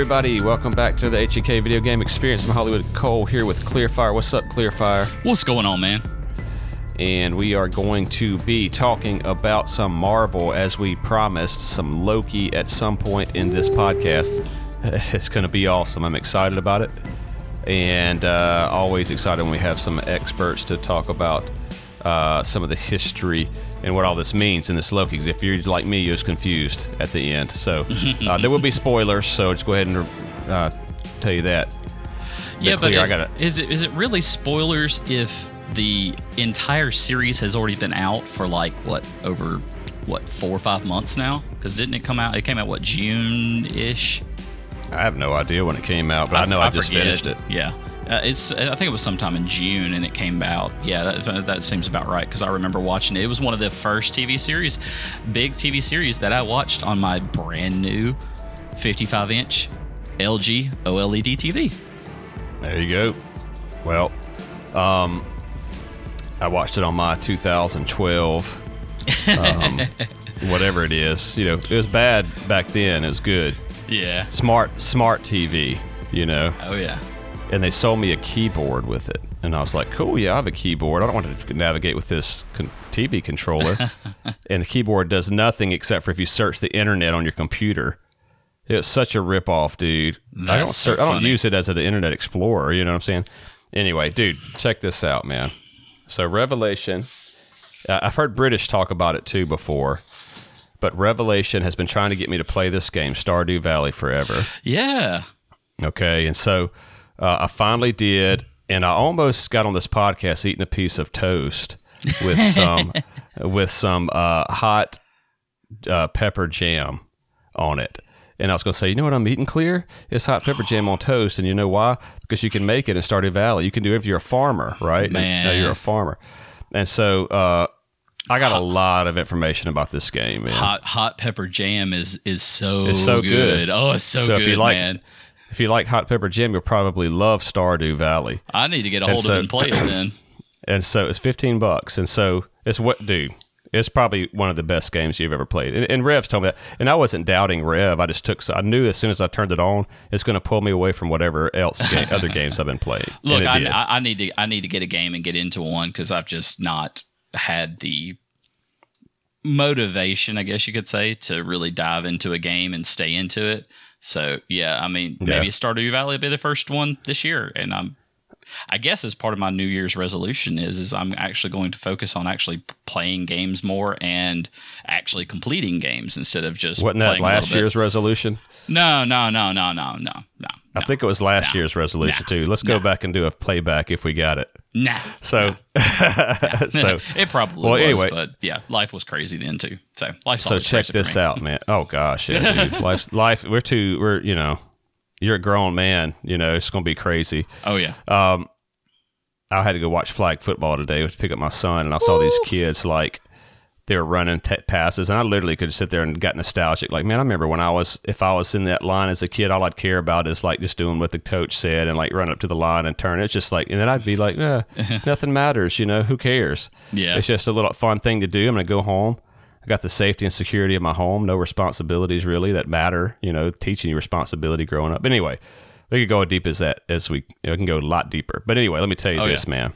everybody. Welcome back to the HEK Video Game Experience. I'm Holliwood Cole here with Clearfire. What's up, Clearfire? What's going on, man? And we are going to be talking about some Marvel as we promised, some Loki at some point in this podcast. It's going to be awesome. I'm excited about it. And uh, always excited when we have some experts to talk about uh, some of the history and what all this means in this Loki. 'Cause if you're like me, you're just confused at the end. So uh, there will be spoilers. So just go ahead and uh, tell you that. Yeah, but it- I gotta- is it is it really spoilers if the entire series has already been out for like what over what four or five months now? Because didn't it come out? It came out what June ish. I have no idea when it came out, but I, know I, just forget. finished it. Yeah, uh, it's. I think it was sometime in June, and it came out. Yeah, that, that seems about right because I remember watching it. It was one of the first TV series, big TV series that I watched on my brand new 55 inch LG OLED TV. There you go. Well, um, I watched it on my 2012, um, whatever it is. You know, it was bad back then. It was good. Yeah. Smart, smart TV. You know, Oh yeah. And they sold me a keyboard with it, and I was like, "Cool, yeah, I have a keyboard. I don't want to navigate with this con- TV controller." and the keyboard does nothing except for if you search the internet on your computer. It's such a ripoff, dude. I don't, That's so I don't use it as an Internet Explorer. You know what I'm saying? Anyway, dude, check this out, man. So Revelation, uh, I've heard British talk about it too before, but Revelation has been trying to get me to play this game, Stardew Valley, forever. Yeah. Okay, and so uh, I finally did, and I almost got on this podcast eating a piece of toast with some with some uh, hot uh, pepper jam on it. And I was going to say, you know what I'm eating Kleer? It's hot pepper jam on toast, and you know why? Because you can make it in Stardew Valley. You can do it if you're a farmer, right? Man. You're a farmer, and so uh, I got a lot of information about this game, man. Hot hot pepper jam is is so It's so good. Oh, it's so, So if good, you like- man. If you like hot pepper jam, you'll probably love Stardew Valley. I need to get a hold so- of it and play it then. and so it's 15 bucks and so it's what do. it's probably one of the best games you've ever played and, and rev's told me that and i wasn't doubting rev i just took so i knew as soon as i turned it on it's going to pull me away from whatever else other games i've been playing Look, I. I, I need to I need to get a game and get into one because I've just not had the motivation, I guess you could say, to really dive into a game and stay into it. So yeah, I mean, maybe Yeah. Stardew Valley will be the first one this year, and I'm. I guess as part of my New Year's resolution is is I'm actually going to focus on actually playing games more and actually completing games instead of just wasn't that playing a little last year's resolution No, no, no, no, no, no, no. i think it was last year's resolution Nah. too let's go Nah. back and do a playback if we got it Nah. so so it probably Well, was, anyway. but yeah, life was crazy then too. So life's so check this out man oh gosh yeah, dude. Life's, life we're too we're you know you're a grown man you know it's gonna be crazy Oh yeah, Um, I had to go watch flag football today to pick up my son, and I saw these kids like they were running t- passes, and I literally could sit there and got nostalgic. Like, man, I remember when I was if I was in that line as a kid, all I'd care about is like just doing what the coach said and like run up to the line and turn. It's just like, and then I'd be like, eh, nothing matters, you know, who cares? Yeah. it's just a little fun thing to do. I'm gonna go home. I got the safety and security of my home. No responsibilities really that matter. You know, teaching you responsibility growing up. But anyway, we could go as deep as that as we, you know, we can go a lot deeper. But anyway, let me tell you Oh, this, yeah. man.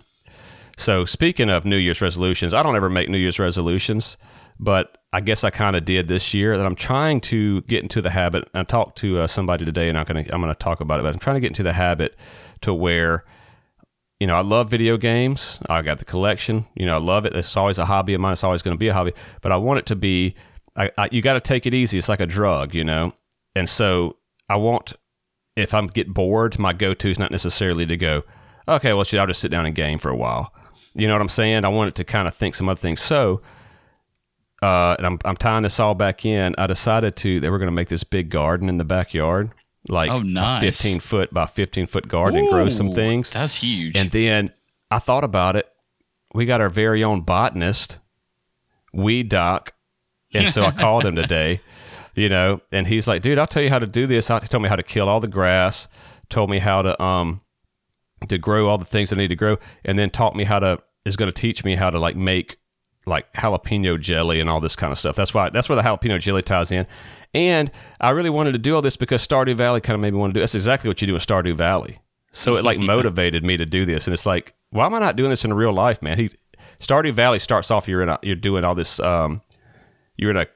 So speaking of New Year's resolutions, I don't ever make New Year's resolutions, but I guess I kind of did this year. That I'm trying to get into the habit. I talked to uh, somebody today, and I'm gonna I'm gonna talk about it. But I'm trying to get into the habit to where, you know, I love video games. I got the collection. You know, I love it. It's always a hobby of mine. It's always going to be a hobby. But I want it to be. I, I, you got to take it easy. It's like a drug, you know. And so I want if I'm get bored, my go-to is not necessarily to go, okay, well, shit, I'll just sit down and game for a while. You know what I'm saying? I wanted to kind of think some other things. So, uh, and I'm, I'm tying this all back in. I decided to they we're going to make this big garden in the backyard, like Oh, nice. a 15 foot by 15 foot garden, and grow some things. That's huge. And then I thought about it. We got our very own botanist, Weed Doc. And so I called him today, you know, and he's like, dude, I'll tell you how to do this. He told me how to kill all the grass, told me how to um to grow all the things I need to grow, and then taught me how to is going to teach me how to like make like jalapeno jelly and all this kind of stuff. That's why that's where the jalapeno jelly ties in. And I really wanted to do all this because Stardew Valley kind of made me want to do. That's exactly what you do in Stardew Valley. So it like motivated me to do this. And it's like, why am I not doing this in real life, man? He Stardew Valley starts off you're in a, you're doing all this. Um, you're in a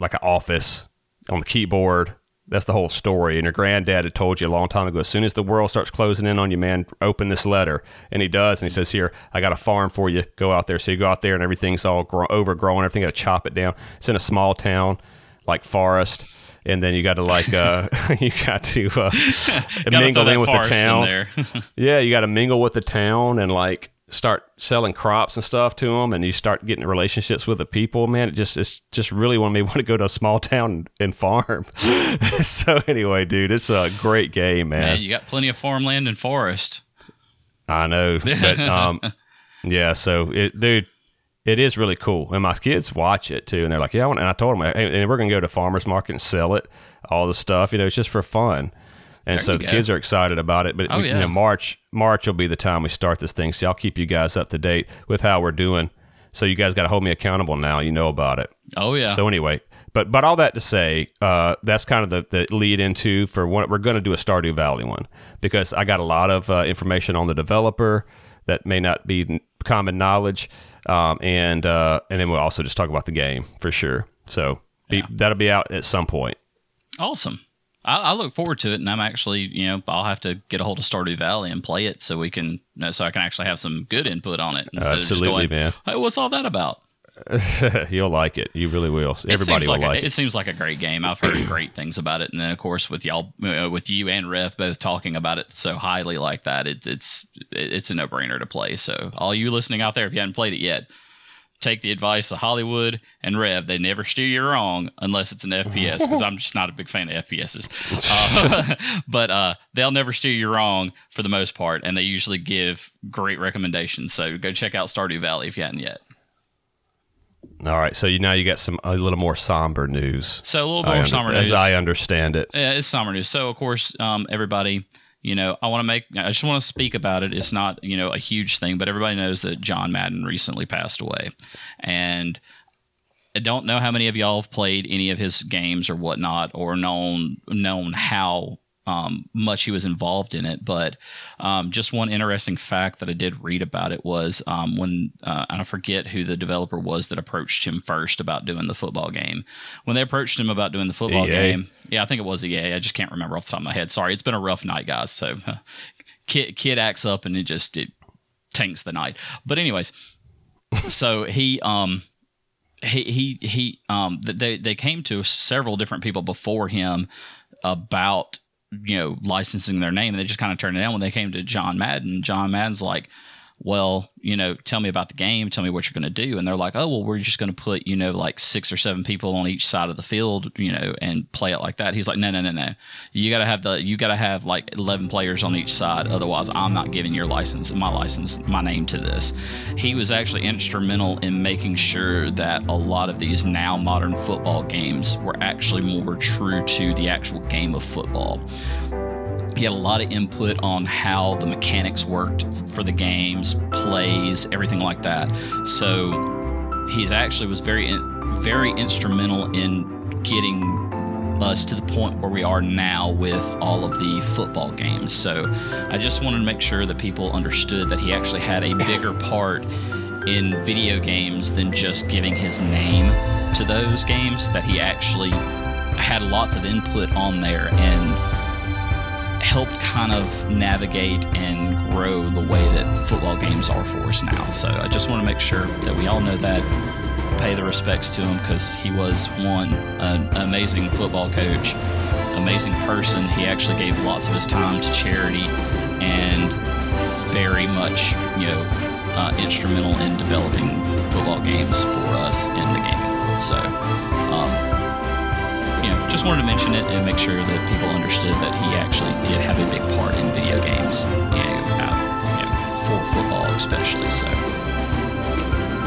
like an office on the keyboard. That's the whole story. And your granddad had told you a long time ago. As soon as the world starts closing in on you, man, open this letter. And he does. And he says, "Here, I got a farm for you. Go out there." So you go out there, and everything's all grow- overgrown. Everything got to chop it down. It's in a small town, like forest. And then you got to like uh, you got to uh, mingle in with the in town. there. Yeah, you got to mingle with the town and like start selling crops and stuff to them, and you start getting relationships with the people. Man, it just it's just really want me want to go to a small town and, farm. so anyway, dude, it's a great game, man. Man, you got plenty of farmland and forest. I know, but um, yeah. So it, dude, it is really cool, and my kids watch it too, and they're like, "Yeah," I want, and I told them, "Hey, and we're gonna go to farmers market and sell it, all the stuff. You know, it's just for fun." And There so the go. kids are excited about it. But Oh, we- you know, March March will be the time we start this thing. So I'll keep you guys up to date with how we're doing. So you guys got to hold me accountable now. You know about it. Oh yeah. So anyway, but but all that to say, uh, that's kind of the, the lead into for what we're going to do a Stardew Valley one because I got a lot of uh, information on the developer that may not be common knowledge, um, and uh, and then we'll also just talk about the game for sure. So be, Yeah. that'll be out at some point. Awesome. I, I look forward to it, and I'm actually, you know, I'll have to get a hold of Stardew Valley and play it so we can, you know, so I can actually have some good input on it Absolutely, going, man. Hey, what's all that about? You'll like it. You really will. Everybody will like, like a, it. it. seems like a great game. I've heard great things about it, and then of course with y'all, uh, with you and Rev both talking about it so highly like that, it's it's it's a no brainer to play. So all you listening out there, if you haven't played it yet, take the advice of Holliwood and Rev. They never steer you wrong unless it's an FPS, because I'm just not a big fan of FPSs. Uh, but uh, they'll never steer you wrong for the most part, and they usually give great recommendations. So go check out Stardew Valley if you hadn't yet. All right. So you now you got some a little more somber news. So a little more under- summer as news. I understand it. Yeah, it's somber news. So of course, um, everybody, you know, I want to make, I just want to speak about it. It's not, you know, a huge thing, but everybody knows that John Madden recently passed away, and I don't know how many of y'all have played any of his games or whatnot, or known known how um, much he was involved in it. But um, just one interesting fact that I did read about it was um, when uh, and I forget who the developer was that approached him first about doing the football game. When they approached him about doing the football EA. game, yeah, I think it was EA. I just can't remember off the top of my head. Sorry, it's been a rough night, guys. So kid kid acts up and it just it tanks the night. But anyways, so he um he he he um they they came to several different people before him about you know licensing their name and they just kind of turned it down when they came to John Madden. John Madden's like, well, you know, tell me about the game, tell me what you're going to do, and they're like, oh well, we're just going to put you know like six or seven people on each side of the field, you know, and play it like that. He's like, no no no no, you got to have the you got to have like eleven players on each side, otherwise I'm not giving your license, my license, my name to this. He was actually instrumental in making sure that a lot of these now modern football games were actually more true to the actual game of football he had a lot of input on how the mechanics worked for the games, plays, everything like that. So he actually was very, very instrumental in getting us to the point where we are now with all of the football games. So I just wanted to make sure that people understood that he actually had a bigger part in video games than just giving his name to those games, that he actually had lots of input on there and helped kind of navigate and grow the way that football games are for us now. So I just want to make sure that we all know that, pay the respects to him because he was one an amazing football coach, amazing person. He actually gave lots of his time to charity and very much, you know, uh, instrumental in developing football games for us in the world. So. Um, you know, just wanted to mention it and make sure that people understood that he actually did have a big part in video games, you know, uh, you know for football especially. So,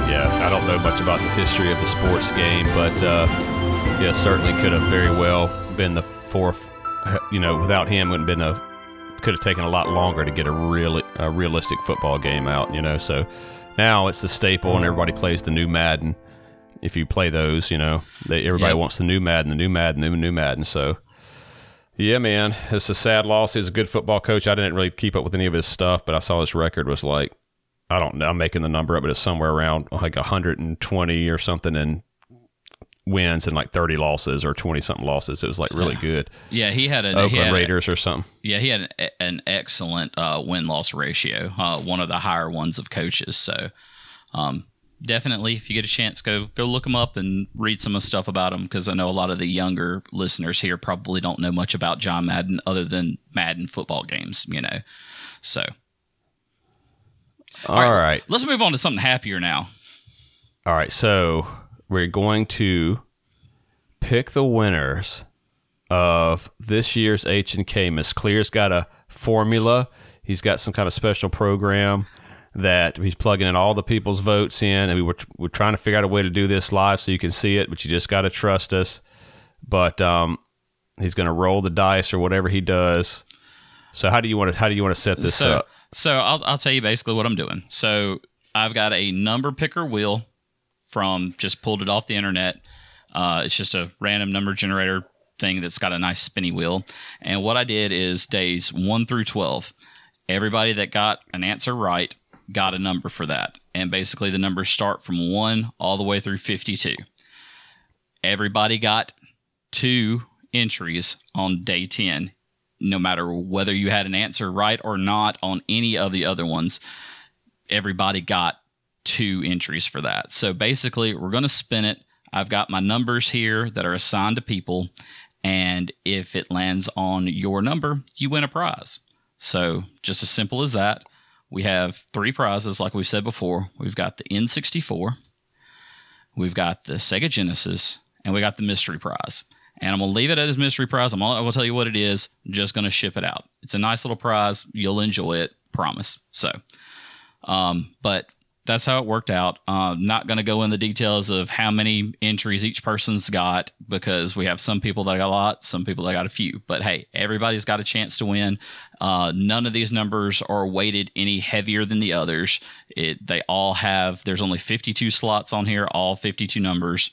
Yeah, I don't know much about the history of the sports game, but uh, yeah, certainly could have very well been the fourth. You know, without him, wouldn't been a could have taken a lot longer to get a real a realistic football game out. You know, so now it's the staple, and everybody plays the new Madden. If you play those, you know, they, everybody Yep. wants the new Madden, the new Madden, the new Madden. So. Yeah, man, it's a sad loss. He's a good football coach. I didn't really keep up with any of his stuff, but I saw his record was like, I don't know, I'm making the number up, but it's somewhere around like 120 or something in wins and like 30 losses or 20 something losses. It was like really good. Yeah, he had an Oakland had a- Raiders or something. yeah, he had an, an excellent uh, win loss ratio, uh, one of the higher ones of coaches. So, um, definitely, if you get a chance, go go look them up and read some of the stuff about them because I know a lot of the younger listeners here probably don't know much about John Madden other than Madden football games. You know, so All right. let's move on to something happier now. All right. So we're going to pick the winners of this year's H and K. Miss Kleer's got a formula. He's got some kind of special program that he's plugging in all the people's votes in, and we were we're trying to figure out a way to do this live so you can see it, but you just got to trust us. But um, he's going to roll the dice or whatever he does. So how do you want to how do you want to set this so, up? so I'll, I'll tell you basically what I'm doing. So I've got a number picker wheel from just pulled it off the internet. Uh, it's just a random number generator thing that's got a nice spinny wheel. And what I did is days one through 12. Everybody that got an answer right got a number for that. And basically, the numbers start from one all the way through 52. Everybody got two entries on day 10 no matter whether you had an answer right or not on any of the other ones, everybody got two entries for that. So basically, we're going to spin it. I've got my numbers here that are assigned to people, and if it lands on your number, you win a prize. So just as simple as that. We have three prizes, like we've said before. We've got the N64, we've got the Sega Genesis, and we got the mystery prize. And I'm gonna leave it as mystery prize. I'm gonna, I will tell you what it is. I'm just gonna ship it out. It's a nice little prize. You'll enjoy it. Promise. So, um, but that's how it worked out. Uh, not going to go in the details of how many entries each person's got because we have some people that got a lot, some people that got a few. But hey, everybody's got a chance to win. Uh, none of these numbers are weighted any heavier than the others. It, they all have. There's only 52 slots on here, all 52 numbers.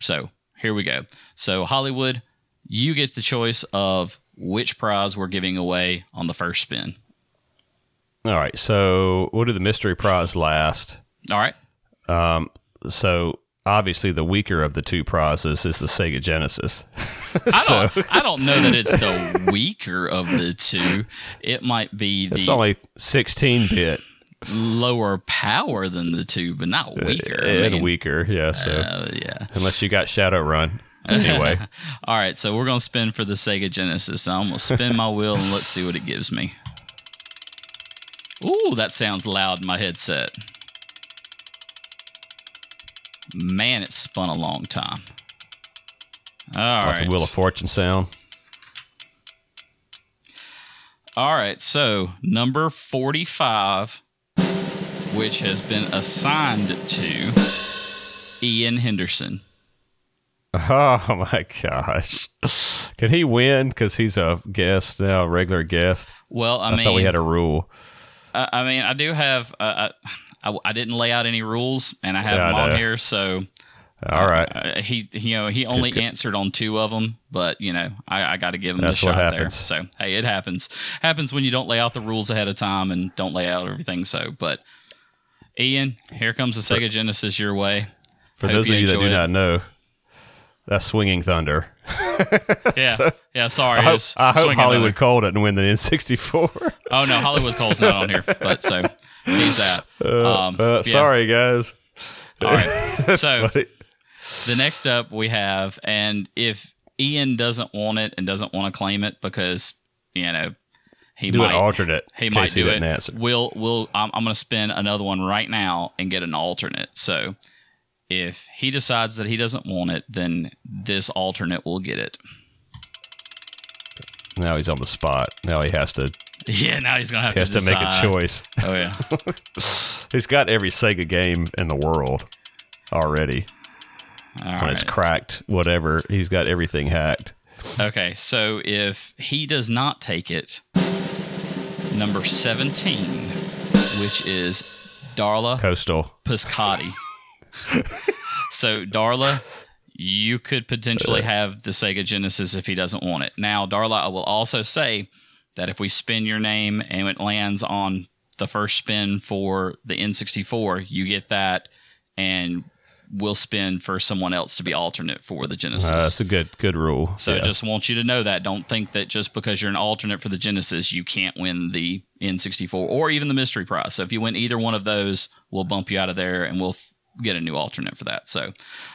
So here we go. So Holliwood, you get the choice of which prize we're giving away on the first spin. All right. So we'll do the mystery prize last. All right. So obviously, the weaker of the two prizes is the Sega Genesis. I don't, I don't know that it's the weaker of the two. It might be it's the only 16 bit lower power than the two, but not weaker. I and mean, weaker. Yeah. So uh, yeah. unless you got Shadowrun. Anyway, All right, so we're gonna spin for the Sega Genesis. I'm gonna spin my wheel and let's see what it gives me. Ooh, that sounds loud in my headset. Man, it spun a long time. All like right. the Wheel of Fortune sound. All right, so number 45, which has been assigned to Ian Henderson. Oh my gosh. Can he win? Because he's a guest now, a regular guest. Well, I, I, mean, thought we had a rule. I, I mean, I do have. Uh, I, I, I didn't lay out any rules, and I have Yeah, I them on here. So All right. uh, he, you know, he only answered on two of them, but you know, I, I got to give him That's the what shot there. So hey, it happens. Happens when you don't lay out the rules ahead of time and don't lay out everything. So, but Ian, here comes the Sega Genesis your way. For hope those you of you that do it. not know, that's Swinging Thunder. Yeah, yeah. Sorry, I hope, I hope Holliwood another- Cole didn't win the N64. Oh no, Holliwood Cole's not on here, but so he's that. Um, Uh, yeah. Sorry, guys. All right. so it- the next up we have, and if Ian doesn't want it and doesn't want to claim it because you know he do might an alternate. he might do it. answer. We'll we'll I'm, I'm going to spin another one right now and get an alternate. So if he decides that he doesn't want it, then this alternate will get it. Now he's on the spot. Now he has to Yeah, now he's to have he has to to make a choice. Oh yeah. He's got every Sega game in the world already. All When it's cracked, whatever, he's got everything hacked. Okay, so if he does not take it, number 17, which is Darla Coastal. Piscotti. so Darla, you could potentially have the Sega Genesis if he doesn't want it. Now, Darla, I will also say that if we spin your name and it lands on the first spin for the N64, you get that, and we'll spin for someone else to be alternate for the Genesis. Uh, that's a good good rule. So Yeah. just want you to know that. Don't think that just because you're an alternate for the Genesis, you can't win the N64 or even the mystery prize. So if you win either one of those, we'll bump you out of there and we'll get a new alternate for that. So,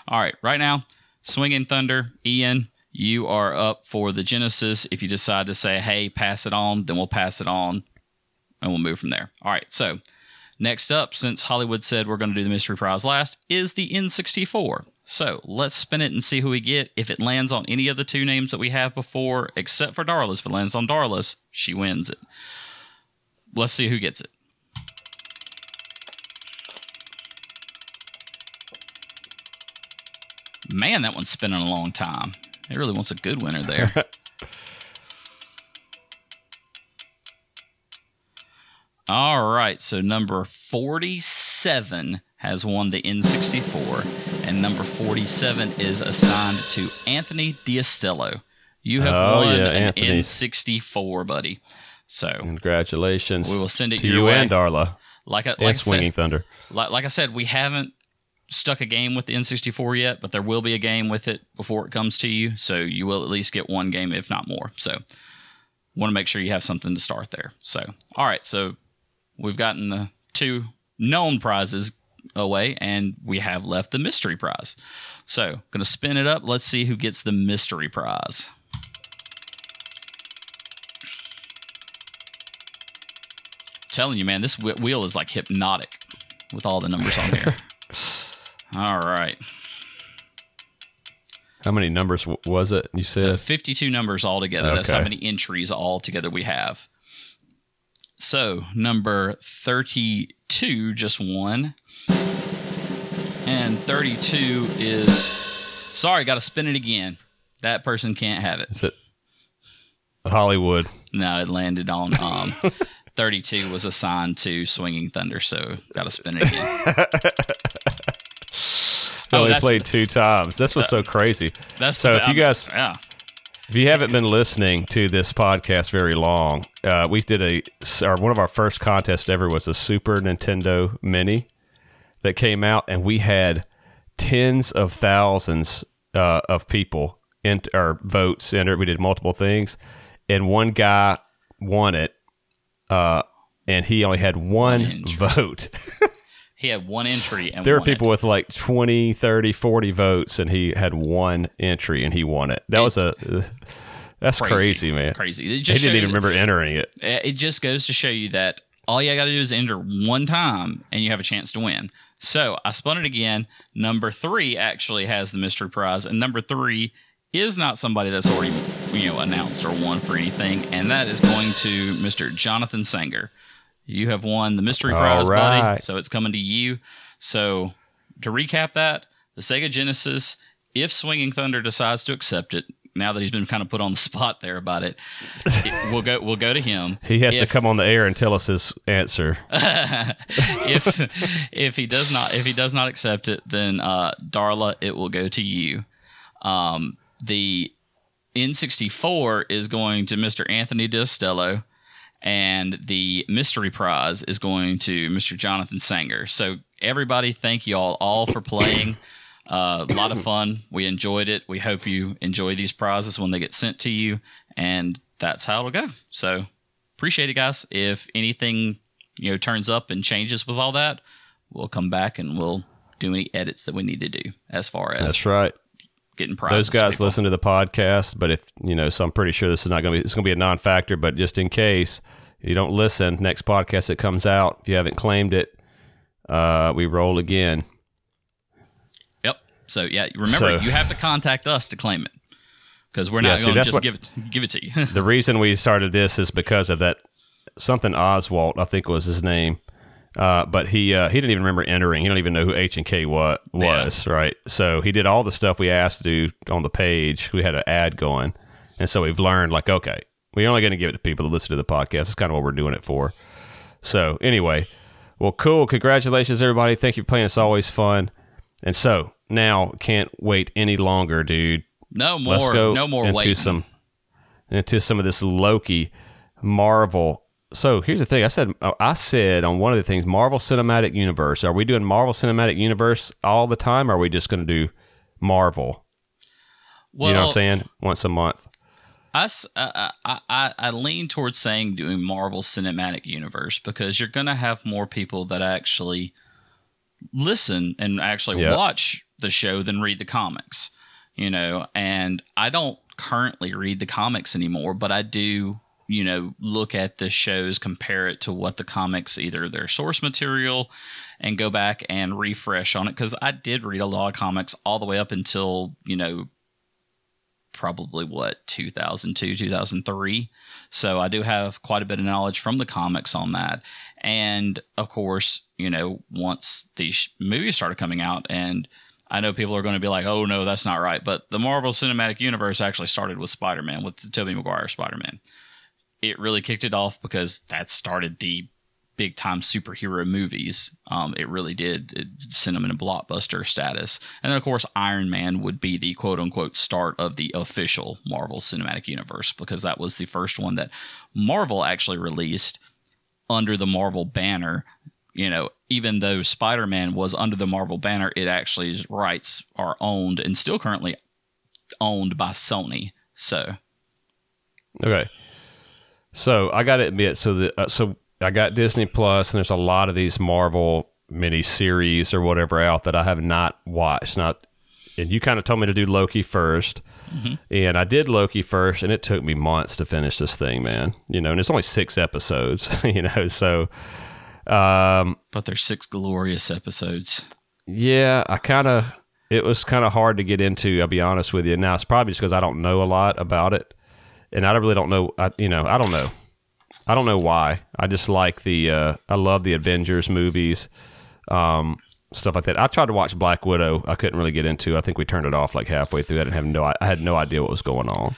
all right, right now, Swinging Thunder, Ian, you are up for the Genesis. If you decide to say, hey, pass it on, then we'll pass it on and we'll move from there. All right, so next up, since Holliwood said we're going to do the mystery prize last, is the N64. So let's spin it and see who we get. If it lands on any of the two names that we have before, except for Darla's, if it lands on Darla's, she wins it. Let's see who gets it. Man, that one's spinning a long time. It really wants a good winner there. All right, so number 47 has won the N64, and number 47 is assigned to Anthony Diastello. You have Oh, won yeah, an Anthony. N64, buddy. So, Congratulations. We will send it to you way. and Darla like I, like, and Swinging said, Thunder. like, like I said, we haven't stuck a game with the N64 yet, but there will be a game with it before it comes to you. So you will at least get one game, if not more. So want to make sure you have something to start there. So, all right. So we've gotten the two known prizes away, and we have left the mystery prize. So, going to spin it up. Let's see who gets the mystery prize. telling you, man, this wheel is like hypnotic with all the numbers on here. all right. How many numbers w- was it? You Uh, said 52 numbers altogether. That's how many entries altogether we have. So, number 32 just won. And 32 is. Sorry, got to spin it again. That person can't have it. is it Holliwood? No, it landed on. Um, 32 was assigned to Swinging Thunder, so got to spin it again. They Oh, only that's- played two times. That's what's so crazy. That's So if you guys- yeah, If you haven't been listening to this podcast very long, uh, we did a our, one of our first contests ever was a Super Nintendo Mini that came out, and we had tens of thousands uh, of people in or votes enter. We did multiple things, and one guy won it, uh, and he only had one vote. he had one entry and There were won it. people with like 20, 30, 40 votes, and he had one entry and he won it. That was a. That's crazy, man. Crazy. It He didn't even remember entering it. Uh, it just goes to show you that all you got to do is enter one time and you have a chance to win. So I spun it again. Number three actually has the mystery prize, and number three is not somebody that's already you know announced or won for anything, and that is going to Mr. Jonathan Sanger. You have won the mystery All prize, buddy. So it's coming to you. So to recap that, the Sega Genesis, if Swinging Thunder decides to accept it, now that he's been kind of put on the spot there about it, it- we'll go we'll go to him. He has to come on the air and tell us his answer. if if he does not if he does not accept it, then uh, Darla, it will go to you. Um, the N64 is going to Mr. Anthony Distello, and the mystery prize is going to Mr. Jonathan Sanger. So everybody, thank you all all for playing. Uh, a lot of fun. We enjoyed it. We hope you enjoy these prizes when they get sent to you, and that's how it'll go. So appreciate it, guys. If anything you know turns up and changes with all that, we'll come back and we'll do any edits that we need to do as far as That's right. Getting prizes. Those guys people. listen to the podcast, but if you know, so I'm pretty sure this is not going to be. It's going to be a non-factor, but just in case you don't listen, next podcast that comes out, if you haven't claimed it, uh, we roll again. Yep. So yeah, remember So- you have to contact us to claim it because we're not see, going to just what- give it give it to you. the reason we started this is because of that something Oswald, I think was his name. Uh, but he uh, he didn't even remember entering. He don't even know who H and K what was, right? So he did all the stuff we asked to do on the page. We had an ad going, and so we've learned like, okay, We're only going to give it to people that listen to the podcast. That's kind of what we're doing it for. So, anyway, well, cool. Congratulations, everybody. Thank you for playing. It's always fun. And so now, can't wait any longer, dude. No more. Let's go no more into waiting. some into some of this Loki Marvel. So here's the thing. I said uh, I said on one of the things Marvel Cinematic Universe. Are we doing Marvel Cinematic Universe all the time? Or are we just going to do Marvel? well, you know what I'm saying? Once a month. I I I lean towards saying doing Marvel Cinematic Universe because you're going to have more people that actually listen and actually Yeah. watch the show than read the comics, you know. And I don't currently read the comics anymore, but I do, you know, look at the shows, compare it to what the comics, either their source material, and go back and refresh on it. Because I did read a lot of comics all the way up until, you know, probably what 2002 2003 so i do have quite a bit of knowledge from the comics on that. And of course you know once these movies started coming out and i know people are going to be like oh no that's not right. But the marvel cinematic universe actually started with spider-man with the tobey maguire spider-man it really kicked it off because that started the big time superhero movies. Um, it really did. It sent them in a blockbuster status. And then, of course, Iron Man would be the quote unquote start of the official Marvel Cinematic Universe because that was the first one that Marvel actually released under the Marvel banner. You know, even though Spider Man was under the Marvel banner, it actually rights are owned and still currently owned by Sony. So, Okay. So I got to admit, so the uh, so I got Disney Plus, and there's a lot of these Marvel mini series or whatever out that I have not watched. Not, and you kind of told me to do Loki 1st and I did Loki first, and it took me months to finish this thing, man. You know, and it's only six episodes. You know, so um, but there's six glorious episodes. yeah, I kind of it was kind of hard to get into. I'll be honest with you. Now it's probably just because I don't know a lot about it, and I really don't know. I, you know, I don't know. I don't know why. I just like the. Uh, I love the Avengers movies, um, stuff like that. I tried to watch Black Widow. I couldn't really get into. I think we turned it off like halfway through. I didn't have no. I had no idea what was going on.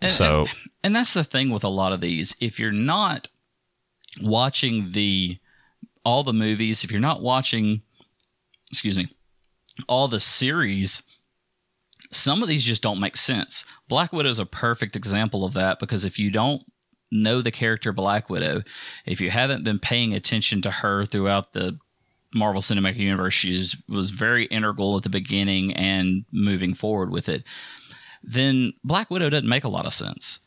And, So- and, and that's the thing with a lot of these. If you're not watching the all the movies, if you're not watching, excuse me, all the series, some of these just don't make sense. Black Widow is a perfect example of that because if you don't know the character Black Widow, if you haven't been paying attention to her throughout the Marvel Cinematic Universe, she was very integral at the beginning and moving forward with it then Black Widow doesn't make a lot of sense.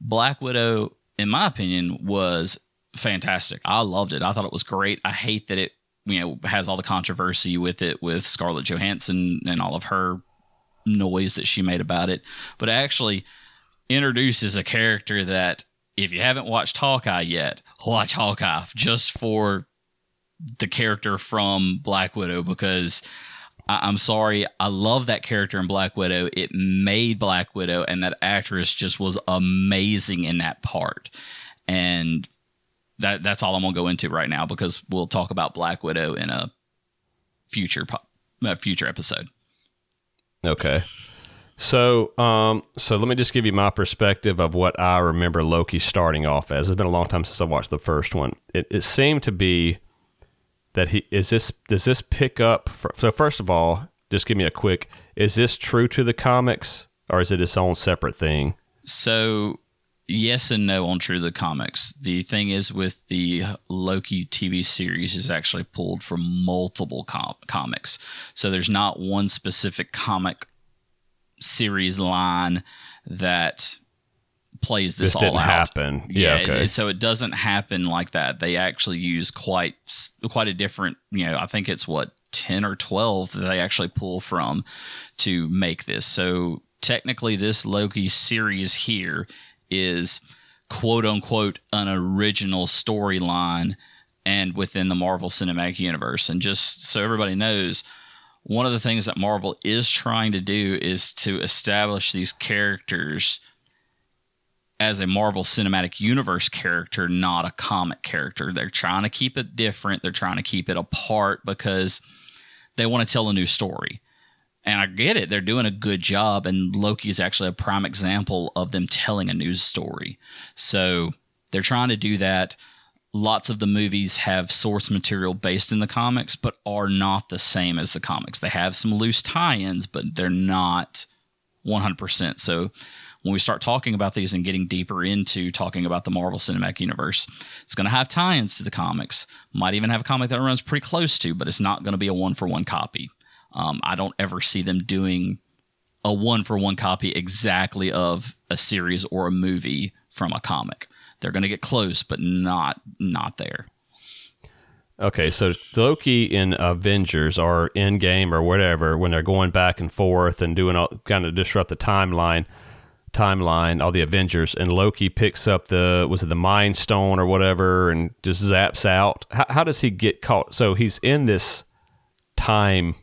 Black Widow, in my opinion, was fantastic. I loved it. I thought it was great. I hate that it, you know, has all the controversy with it with Scarlett Johansson and all of her noise that she made about it. But actually introduces a character that if you haven't watched Hawkeye yet, watch Hawkeye just for the character from Black Widow because I- I'm sorry. I love that character in Black Widow. It made Black Widow, and that actress just was amazing in that part. And that that's all I'm gonna go into right now because we'll talk about Black Widow in a future po- uh, future episode. Okay. So, um, so let me just give you my perspective of what I remember Loki starting off as. It's been a long time since I watched the first one. It, it seemed to be that he is this. Does this pick up? For, so, first of all, just give me a quick. Is this true to the comics, or is it its own separate thing? So, yes and no on True the Comics. The thing is, with the Loki TV series, is actually pulled from multiple com- comics. So, there's not one specific comic series line that plays this, This all didn't out. happen. Yeah, it- okay. it- so it doesn't happen like that. They actually use quite quite a different. You know, I think it's what ten or twelve that they actually pull from to make this. So technically, this Loki series here is quote unquote an original storyline and within the Marvel Cinematic Universe. And just so everybody knows, one of the things that Marvel is trying to do is to establish these characters as a Marvel Cinematic Universe character, not a comic character. They're trying to keep it different. They're trying to keep it apart because they want to tell a new story. And I get it. They're doing a good job. And Loki is actually a prime example of them telling a news story. So they're trying to do that. Lots of the movies have source material based in the comics, but are not the same as the comics. They have some loose tie ins, but they're not 100%. So when we start talking about these and getting deeper into talking about the Marvel Cinematic Universe, it's going to have tie ins to the comics. Might even have a comic that runs pretty close to, but it's not going to be a one for one copy. Um, I don't ever see them doing a one for one copy exactly of a series or a movie from a comic. They're going to get close, but not not there. Okay, so Loki in Avengers or Endgame or whatever, when they're going back and forth and doing all kind of disrupt the timeline, timeline, all the Avengers, and Loki picks up the was it the Mind Stone or whatever, and just zaps out. How, how does he get caught? So he's in this time.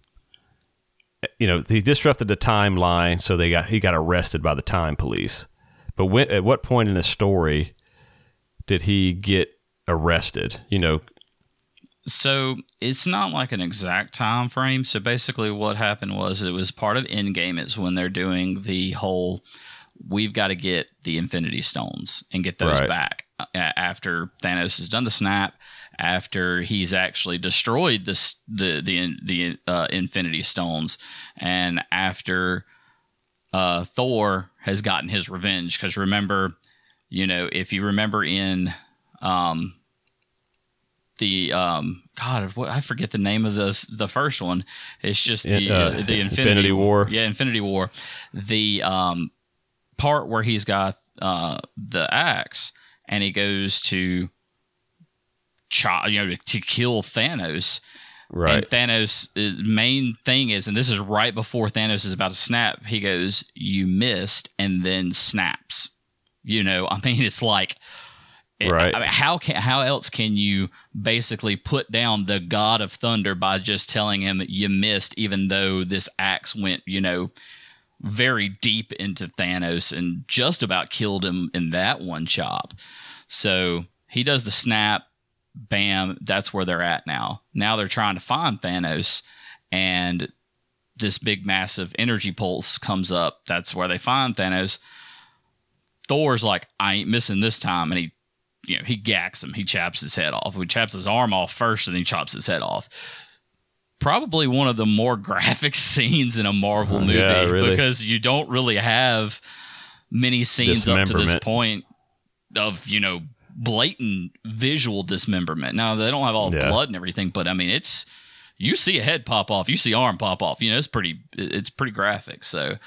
You know, he disrupted the timeline, so they got he got arrested by the time police. But when, at what point in the story did he get arrested? You know, so it's not like an exact time frame. So basically, what happened was it was part of Endgame. It's when they're doing the whole we've got to get the Infinity Stones and get those Right. back uh, after Thanos has done the snap. After he's actually destroyed this, the the the uh, Infinity Stones, and after uh, Thor has gotten his revenge, because remember, you know, if you remember in um, the um, God, what, I forget the name of the the first one. It's just the Uh, uh, the Infinity, Infinity War. Yeah, Infinity War. The um, part where he's got uh, the axe and he goes to chop, you know, to, to kill Thanos. right? And Thanos' is- main thing is, and this is right before Thanos is about to snap, he goes, You missed, and then snaps. You know, I mean, it's like, eh, Right. I mean, how can how else can you basically put down the god of thunder by just telling him you missed, even though this axe went, you know, very deep into Thanos and just about killed him in that one chop. So he does the snap, bam, that's where they're at now. Now they're trying to find Thanos, and this big massive energy pulse comes up. That's where they find Thanos. Thor's like, I ain't missing this time, and he you know, he gacks him. He chaps his head off. He chaps his arm off first and then he chops his head off. Probably one of the more graphic scenes in a Marvel uh, movie Yeah, really. because you don't really have many scenes up to this point of, you know, blatant visual dismemberment. Now, they don't have all Yeah. blood and everything, but I mean, it's you see a head pop off, you see arm pop off. You know, it's pretty it's pretty graphic. So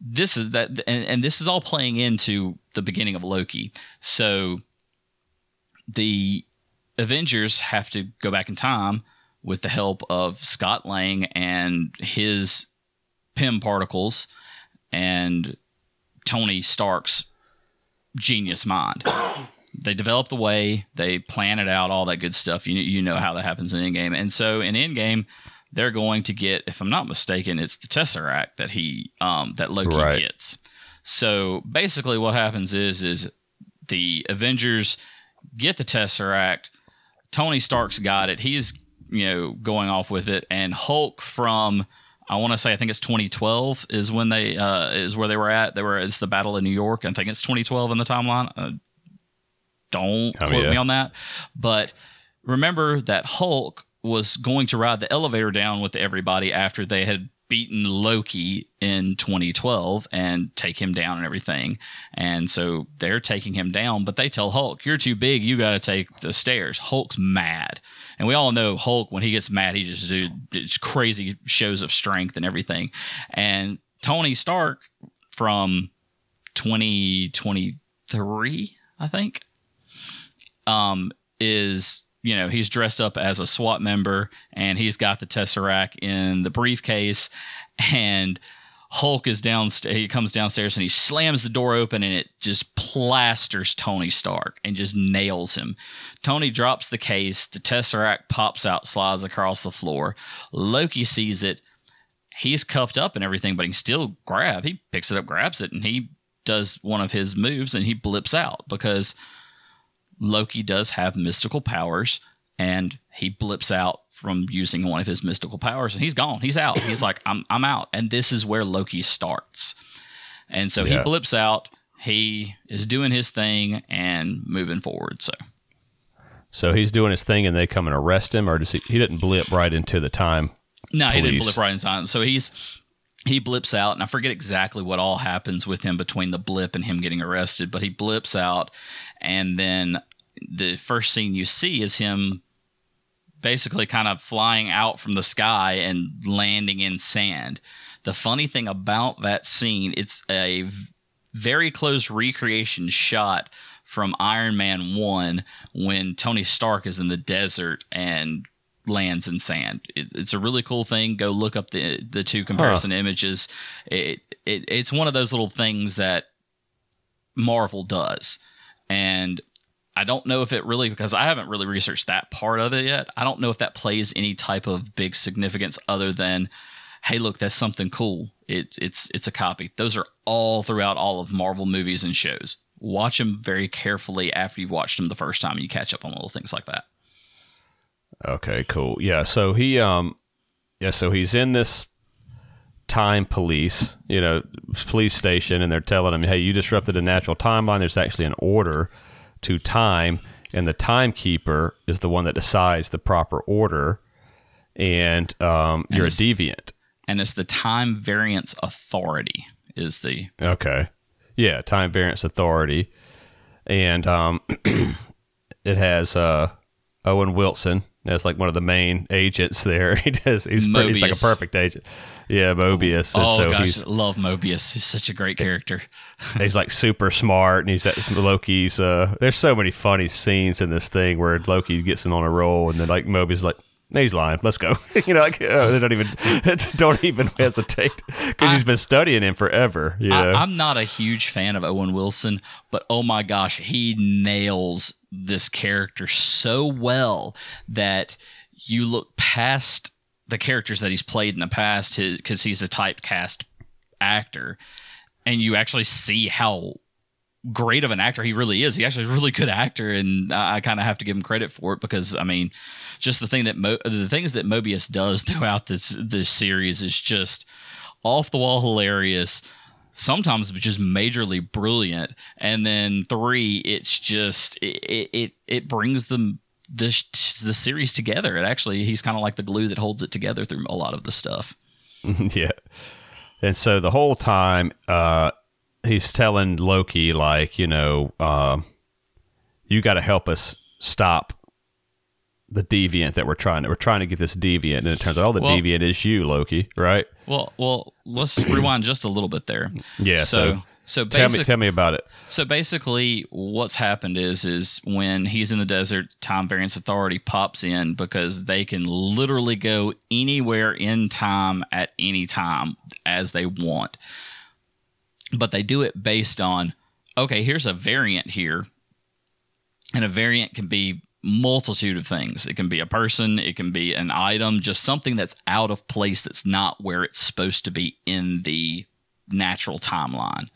this is that and, and this is all playing into the beginning of Loki. So the Avengers have to go back in time with the help of Scott Lang and his Pym particles and Tony Stark's genius mind. they develop the way, they plan it out, all that good stuff. You you know how that happens in Endgame. And so in Endgame, they're going to get, if I'm not mistaken, it's the Tesseract that he um that Loki Right. gets. So basically what happens is is the Avengers get the Tesseract. Tony Stark's got it. He's you know going off with it, and Hulk from I want to say I think it's 2012 is when they uh, is where they were at. They were it's the Battle of New York. I think it's 2012 in the timeline. Uh, don't Oh, quote yeah. me on that, but remember that Hulk was going to ride the elevator down with everybody after they had beaten Loki in 2012 and take him down and everything. And so they're taking him down, but they tell Hulk, "You're too big. You got to take the stairs." Hulk's mad, and we all know Hulk when he gets mad, he just do crazy shows of strength and everything. And Tony Stark from 2023, I think, um, is you know he's dressed up as a SWAT member and he's got the tesseract in the briefcase, and Hulk is downstairs. He comes downstairs and he slams the door open and it just plasters Tony Stark and just nails him. Tony drops the case. The tesseract pops out, slides across the floor. Loki sees it. He's cuffed up and everything, but he still grab. He picks it up, grabs it, and he does one of his moves and he blips out because Loki does have mystical powers and he blips out from using one of his mystical powers and he's gone. He's out. He's like, I'm I'm out. And this is where Loki starts. And so Yeah. he blips out. He is doing his thing and moving forward. So So he's doing his thing, and they come and arrest him, or does he? He didn't blip right into the time. no, he didn't blip right in time. So he's he blips out, and I forget exactly what all happens with him between the blip and him getting arrested, but he blips out, and then the first scene you see is him basically kind of flying out from the sky and landing in sand. The funny thing about that scene, it's a very close recreation shot from Iron Man 1 when Tony Stark is in the desert and lands in sand. It, it's a really cool thing. Go look up the the two comparison images. It, it it's one of those little things that Marvel does. And I don't know if it really because I haven't really researched that part of it yet. I don't know if that plays any type of big significance other than hey look that's something cool. It, it's it's a copy. Those are all throughout all of Marvel movies and shows. Watch them very carefully after you've watched them the first time and you catch up on little things like that. Okay, cool. Yeah, so he um yeah, so he's in this time police, you know, police station and they're telling them, "Hey, you disrupted a natural timeline. There's actually an order to time and the timekeeper is the one that decides the proper order and um you're a deviant." And it's the time variance authority is the Okay. Yeah, time variance authority. And um it has uh Owen Wilson as like one of the main agents there. He does he's pretty, he's like a perfect agent. Yeah, Mobius. Oh so gosh, love Mobius. He's such a great character. he's like super smart and he's at Loki's uh there's so many funny scenes in this thing where Loki gets him on a roll and then like Mobius is like "No, He's lying. Let's go. you know, like uh, they don't even don't even hesitate because he's been studying him forever. You know? I, I'm not a huge fan of Owen Wilson, but oh my gosh, he nails this character so well that you look past the characters that he's played in the past because he's a typecast actor, and you actually see how great of an actor he really is. He actually is a really good actor, and I, I kind of have to give him credit for it because I mean, just the thing that Mo- the things that Mobius does throughout this this series is just off the wall hilarious. Sometimes just majorly brilliant, and then three, it's just it it it brings them this the series together. It actually he's kind of like the glue that holds it together through a lot of the stuff. yeah. And so the whole time, uh, he's telling Loki, like, you know, um, you got to help us stop the deviant that we're trying to. We're trying to get this deviant, and it turns out, oh, the Well- deviant is you, Loki, right? Well, well, let's rewind just a little bit there. Yeah. So So, so tell me, tell me about it. So basically, what's happened is is when he's in the desert, Time Variance Authority pops in because they can literally go anywhere in time at any time as they want. But they do it based on okay, here's a variant here, and a variant can be multitude of things. It can be a person, it can be an item, just something that's out of place that's not where it's supposed to be in the natural timeline.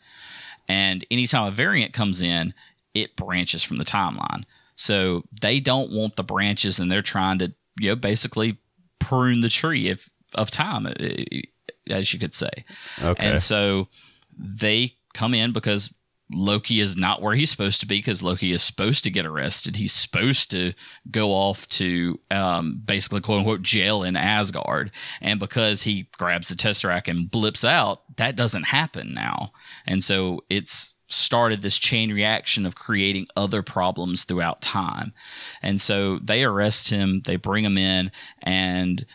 And anytime a variant comes in, it branches from the timeline. So they don't want the branches, and they're trying to, you know, basically prune the tree if, of time, eh, as you could say. Okay. And so they come in because Loki is not where he's supposed to be because Loki is supposed to get arrested. He's supposed to go off to um, basically quote unquote jail in Asgard. And because he grabs the Tesseract and blips out, that doesn't happen now. And so it's started this chain reaction of creating other problems throughout time. And so they arrest him, they bring him in, and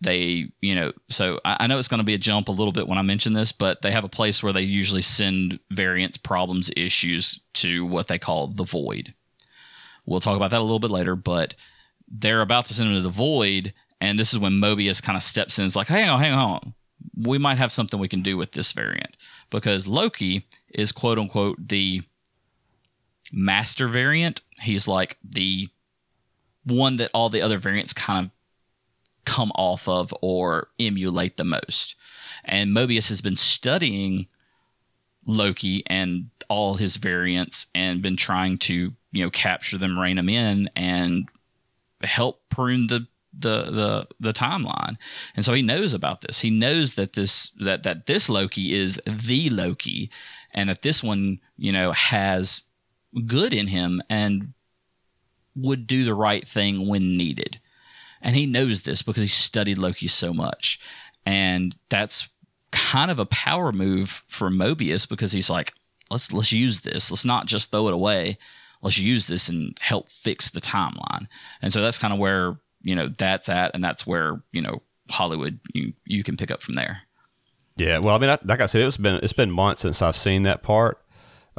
they you know so I, know it's going to be a jump a little bit when i mention this but they have a place where they usually send variants problems issues to what they call the void. We'll talk about that a little bit later but they're about to send them to the void and this is when mobius kind of steps in it's like hang on hang on. We might have something we can do with this variant. Because loki is quote unquote the master variant. He's like the one that all the other variants kind of come off of or emulate the most. And Mobius has been studying Loki and all his variants and been trying to, you know, capture them, rein them in, and help prune the the the the timeline. And so he knows about this. He knows that this that that this Loki is the Loki and that this one, you know, has good in him and would do the right thing when needed. And he knows this because he studied Loki so much. And that's kind of a power move for Mobius because he's like, let's let's use this. Let's not just throw it away. Let's use this and help fix the timeline. And so that's kind of where, you know, that's at and that's where, you know, Holliwood you you can pick up from there. Yeah, well, I mean, like I said, it's been it's been months since I've seen that part,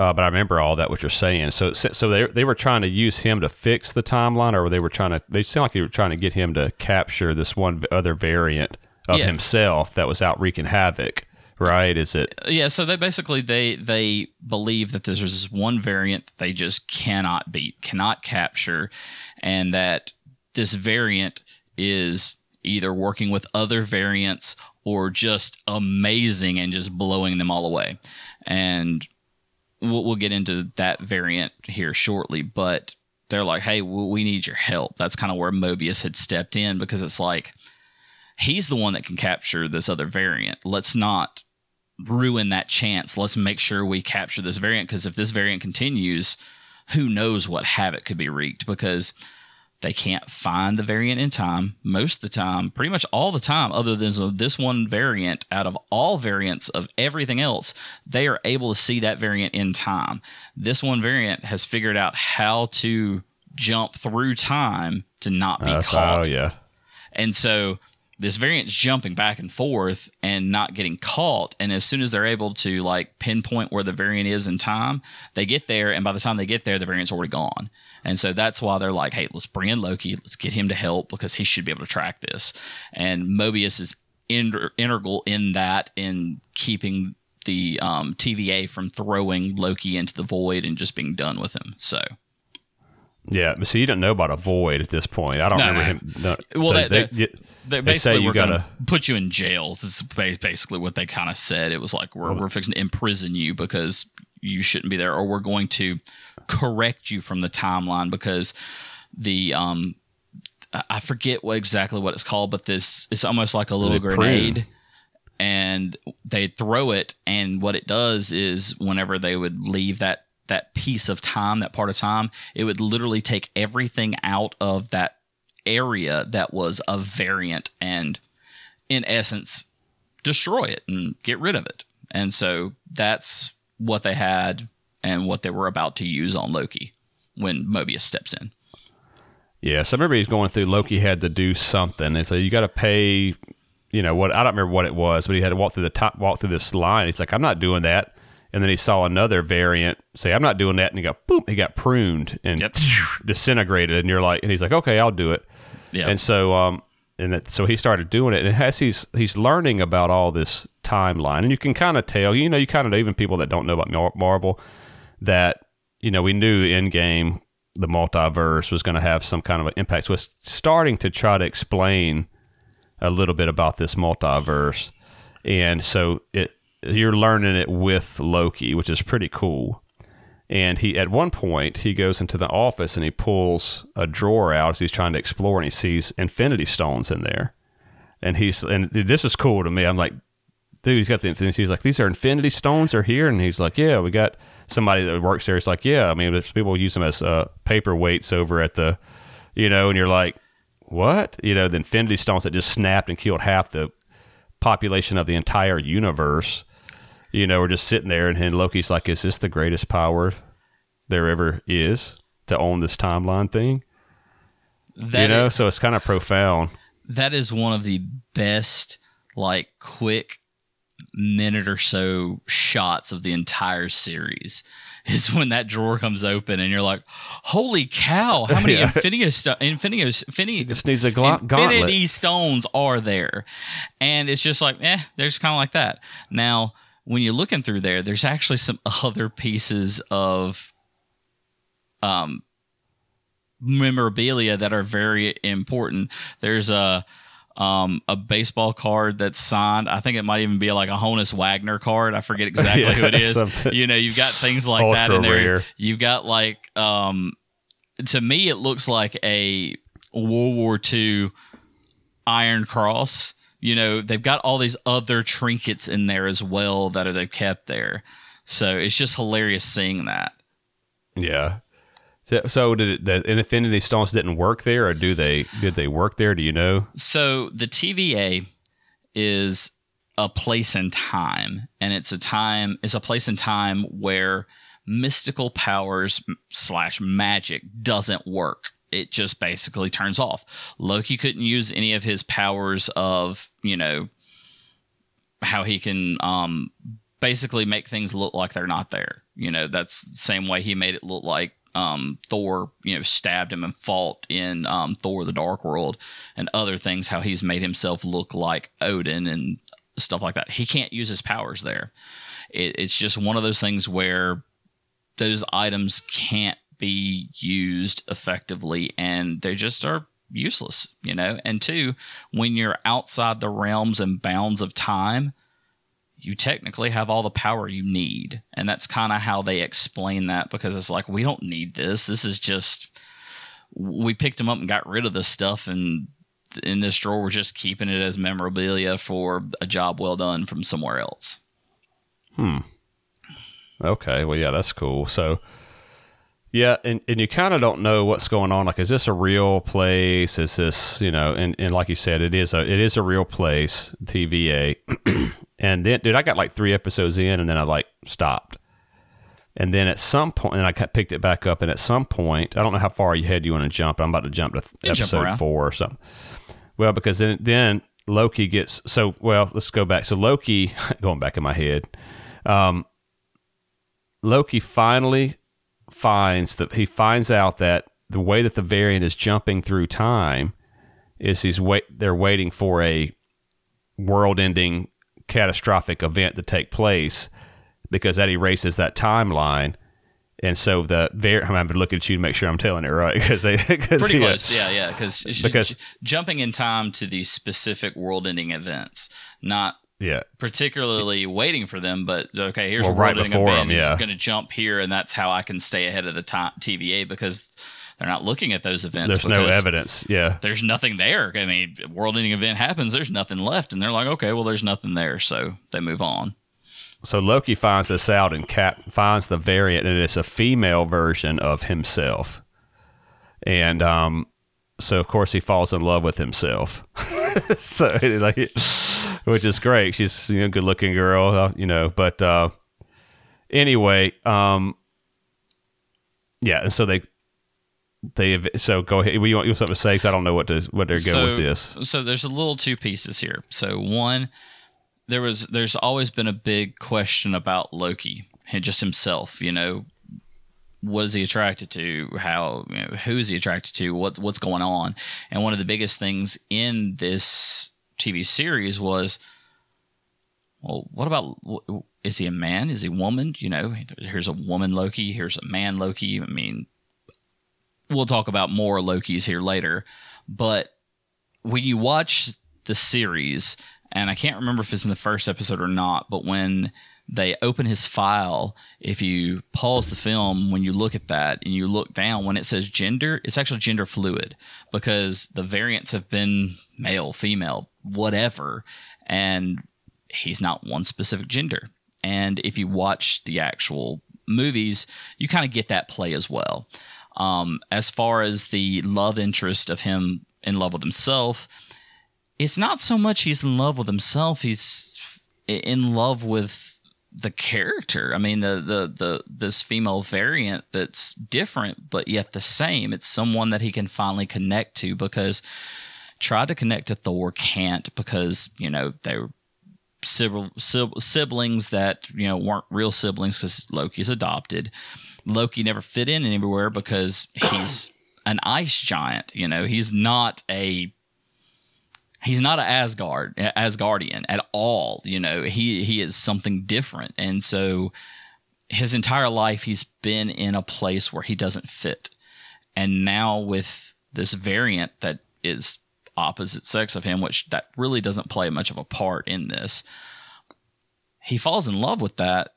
uh, but I remember all that what you're saying. So, so they they were trying to use him to fix the timeline, or they were trying to. They seem like they were trying to get him to capture this one other variant of Yeah. himself that was out wreaking havoc. Right? Is it? Yeah, so they basically they they believe that there's this one variant that they just cannot beat, cannot capture, and that this variant is either working with other variants or just amazing and just blowing them all away. And we'll, we'll get into that variant here shortly, but they're like, "Hey, we need your help." That's kind of where Mobius had stepped in because it's like he's the one that can capture this other variant. Let's not ruin that chance. Let's make sure we capture this variant because if this variant continues, who knows what havoc could be wreaked because they can't find the variant in time most of the time, pretty much all the time, other than this one variant out of all variants of everything else, they are able to see that variant in time. This one variant has figured out how to jump through time to not be Uh, caught. oh yeah. And so this variant's jumping back and forth and not getting caught. And as soon as they're able to like pinpoint where the variant is in time, they get there. And by the time they get there, the variant's already gone. And so that's why they're like, hey, let's bring in Loki. Let's get him to help because he should be able to track this. And Mobius is in- integral in that, in keeping the um, TVA from throwing Loki into the void and just being done with him. So. Yeah, but see, you don't know about a void at this point. I don't No, remember him. No, Well, so they- they, they- They They say basically you were going to gotta- put you in jail. This is basically what they kind of said. It was like we're we're fixing to imprison you because you shouldn't be there, or we're going to correct you from the timeline because the um I- forget what exactly what it's called, but this it's almost like a little They prune. grenade. And they throw it, and what it does is, whenever they would leave that that piece of time, that part of time, it would literally take everything out of that area that was a variant and in essence destroy it and get rid of it. And so that's what they had and what they were about to use on Loki when Mobius steps in. Yeah, so I remember he's going through. Loki had to do something, and so you got to pay. You know what? I don't remember what it was, but he had to walk through the top, walk through this line. He's like, "I'm not doing that." And then he saw another variant say, "I'm not doing that," and he got boom, he got pruned and Yep. disintegrated. And you're like, and he's like, "Okay, I'll do it." Yeah. And so, um, and it, so he started doing it, and as he's he's learning about all this timeline, and you can kind of tell, you know, you kind of even people that don't know about Marvel that you know we knew Endgame the multiverse was going to have some kind of an impact. So it's starting to try to explain a little bit about this multiverse, and so it you're learning it with Loki, which is pretty cool. And he at one point he goes into the office and he pulls a drawer out as he's trying to explore, and he sees Infinity Stones in there. And he's and this is cool to me. I'm like, dude, he's got the Infinity. He's like, these are Infinity Stones are here, and he's like, yeah, we got somebody that works there. It's like, yeah, I mean, there's people use them as uh, paperweights over at the, you know, and you're like, what? You know, the Infinity Stones that just snapped and killed half the population of the entire universe. You know, we're just sitting there, and, and Loki's like, is this the greatest power there ever is to own this timeline thing? That you know, is- so it's kind of profound. that is one of the best, like, quick minute or so shots of the entire series. Is when that drawer comes open and you're like, "Holy cow! How many Yeah. Infinity sto- Infinity Infinity Just needs a gla- gauntlet. Infinity stones are there?" And it's just like, eh, they're just kind of like that. Now, when you're looking through there, there's actually some other pieces of um memorabilia that are very important. There's a um, a baseball card that's signed. I think it might even be like a Honus Wagner card. I forget exactly Yeah, who it is. something. You know, you've got things like that in there. rare. You've got like um, to me, it looks like a World War II Iron Cross. You know, they've got all these other trinkets in there as well that are they've kept there. So it's just hilarious seeing that. Yeah. So, did it, the Infinity Stones didn't work there, or do they? Did they work there? Do you know? So the TVA is a place and time, and it's a time. It's a place and time where mystical powers slash magic doesn't work. It just basically turns off. Loki couldn't use any of his powers of you know how he can um basically make things look like they're not there. You know, that's the same way he made it look like um, Thor, you know, stabbed him and fought in um, Thor: The Dark World, and other things. How he's made himself look like Odin and stuff like that. He can't use his powers there. It, it's just one of those things where those items can't be used effectively, and they just are useless. You know. And two, when you're outside the realms and bounds of time you technically have all the power you need. And that's kind of how they explain that because it's like, we don't need this. This is just, we picked them up and got rid of this stuff. And in this drawer, we're just keeping it as memorabilia for a job well done from somewhere else. Hmm. Okay. Well, yeah, that's cool. So, yeah, and, and you kind of don't know what's going on. Like, is this a real place? Is this, you know, and, and like you said, it is a it is a real place, TVA. and then, dude, I got like three episodes in, and then I like stopped. And then at some point, and I picked it back up. And at some point, I don't know how far ahead you want to jump. I'm about to jump to episode jump four or something. Well, because then then Loki gets so well. Let's go back. So Loki, going back in my head, um, Loki finally finds that he finds out that the way that the variant is jumping through time is he's wait they're waiting for a world-ending catastrophic event to take place because that erases that timeline. And so the var- I'm having to look at you to make sure I'm telling it right because they cause, pretty yeah. close, yeah, yeah, because because jumping in time to these specific world-ending events, not yeah. Particularly waiting for them, but okay, here's well, a right before event. Them, yeah. going to jump here, and that's how I can stay ahead of the time, TVA because they're not looking at those events. There's no evidence. Yeah. There's nothing there. I mean, world ending event happens, there's nothing left. And they're like, okay, well, there's nothing there. So they move on. So Loki finds this out and Cap finds the variant, and it's a female version of himself. And um, so, of course, he falls in love with himself. so, like, which is great. She's you know good looking girl, uh, you know. But uh, anyway, um, yeah. And so they they so go ahead. You want you to say? Cause I don't know what to what they're so, going with this. So there's a little two pieces here. So one, there was there's always been a big question about Loki and just himself. You know, what is he attracted to? How you know, who is he attracted to? What what's going on? And one of the biggest things in this TV series was, well, what about is he a man? Is he a woman? You know, here's a woman Loki. Here's a man Loki. I mean, we'll talk about more Lokis here later, but when you watch the series, and I can't remember if it's in the first episode or not, but when they open his file. If you pause the film, when you look at that and you look down, when it says gender, it's actually gender fluid because the variants have been male, female, whatever. And he's not one specific gender. And if you watch the actual movies, you kind of get that play as well. Um, as far as the love interest of him in love with himself, it's not so much he's in love with himself, he's in love with the character. I mean, the, the the this female variant that's different but yet the same. It's someone that he can finally connect to because tried to connect to Thor can't because you know they were siblings that you know weren't real siblings because Loki's adopted. Loki never fit in anywhere because he's an ice giant. You know, he's not a he's not an Asgard Asgardian at all. You know, he he is something different, and so his entire life he's been in a place where he doesn't fit, and now with this variant that is opposite sex of him, which that really doesn't play much of a part in this. He falls in love with that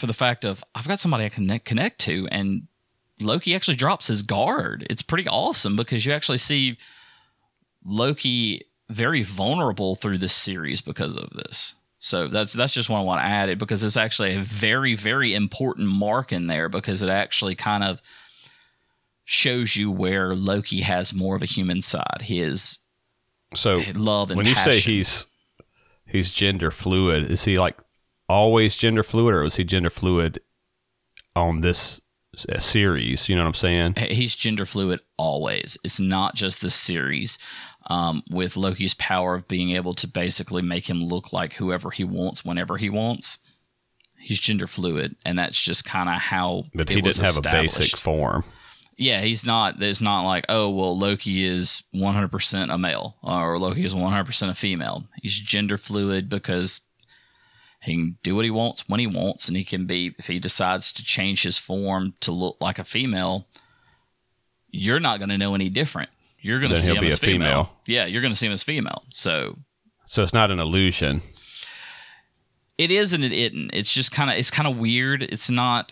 for the fact of I've got somebody I can connect, connect to, and Loki actually drops his guard. It's pretty awesome because you actually see Loki very vulnerable through this series because of this. So that's that's just what I want to add it because it's actually a very very important mark in there because it actually kind of shows you where Loki has more of a human side. His So love and when you say he's he's gender fluid, is he like always gender fluid, or was he gender fluid on this series? You know what I'm saying? he's gender fluid always. It's not just the series. Um, with Loki's power of being able to basically make him look like whoever he wants whenever he wants, he's gender fluid, and that's just kind of how. But it he didn't have a basic form. Yeah, he's not. It's not like oh well, Loki is 100% a male or Loki is 100% a female. He's gender fluid because he can do what he wants when he wants, and he can be if he decides to change his form to look like a female. You're not going to know any different. You're going to see he'll him be as a female. female. Yeah, you're going to see him as female. So So it's not an illusion. it is and it isn't. It's just kind of it's kind of weird. It's not.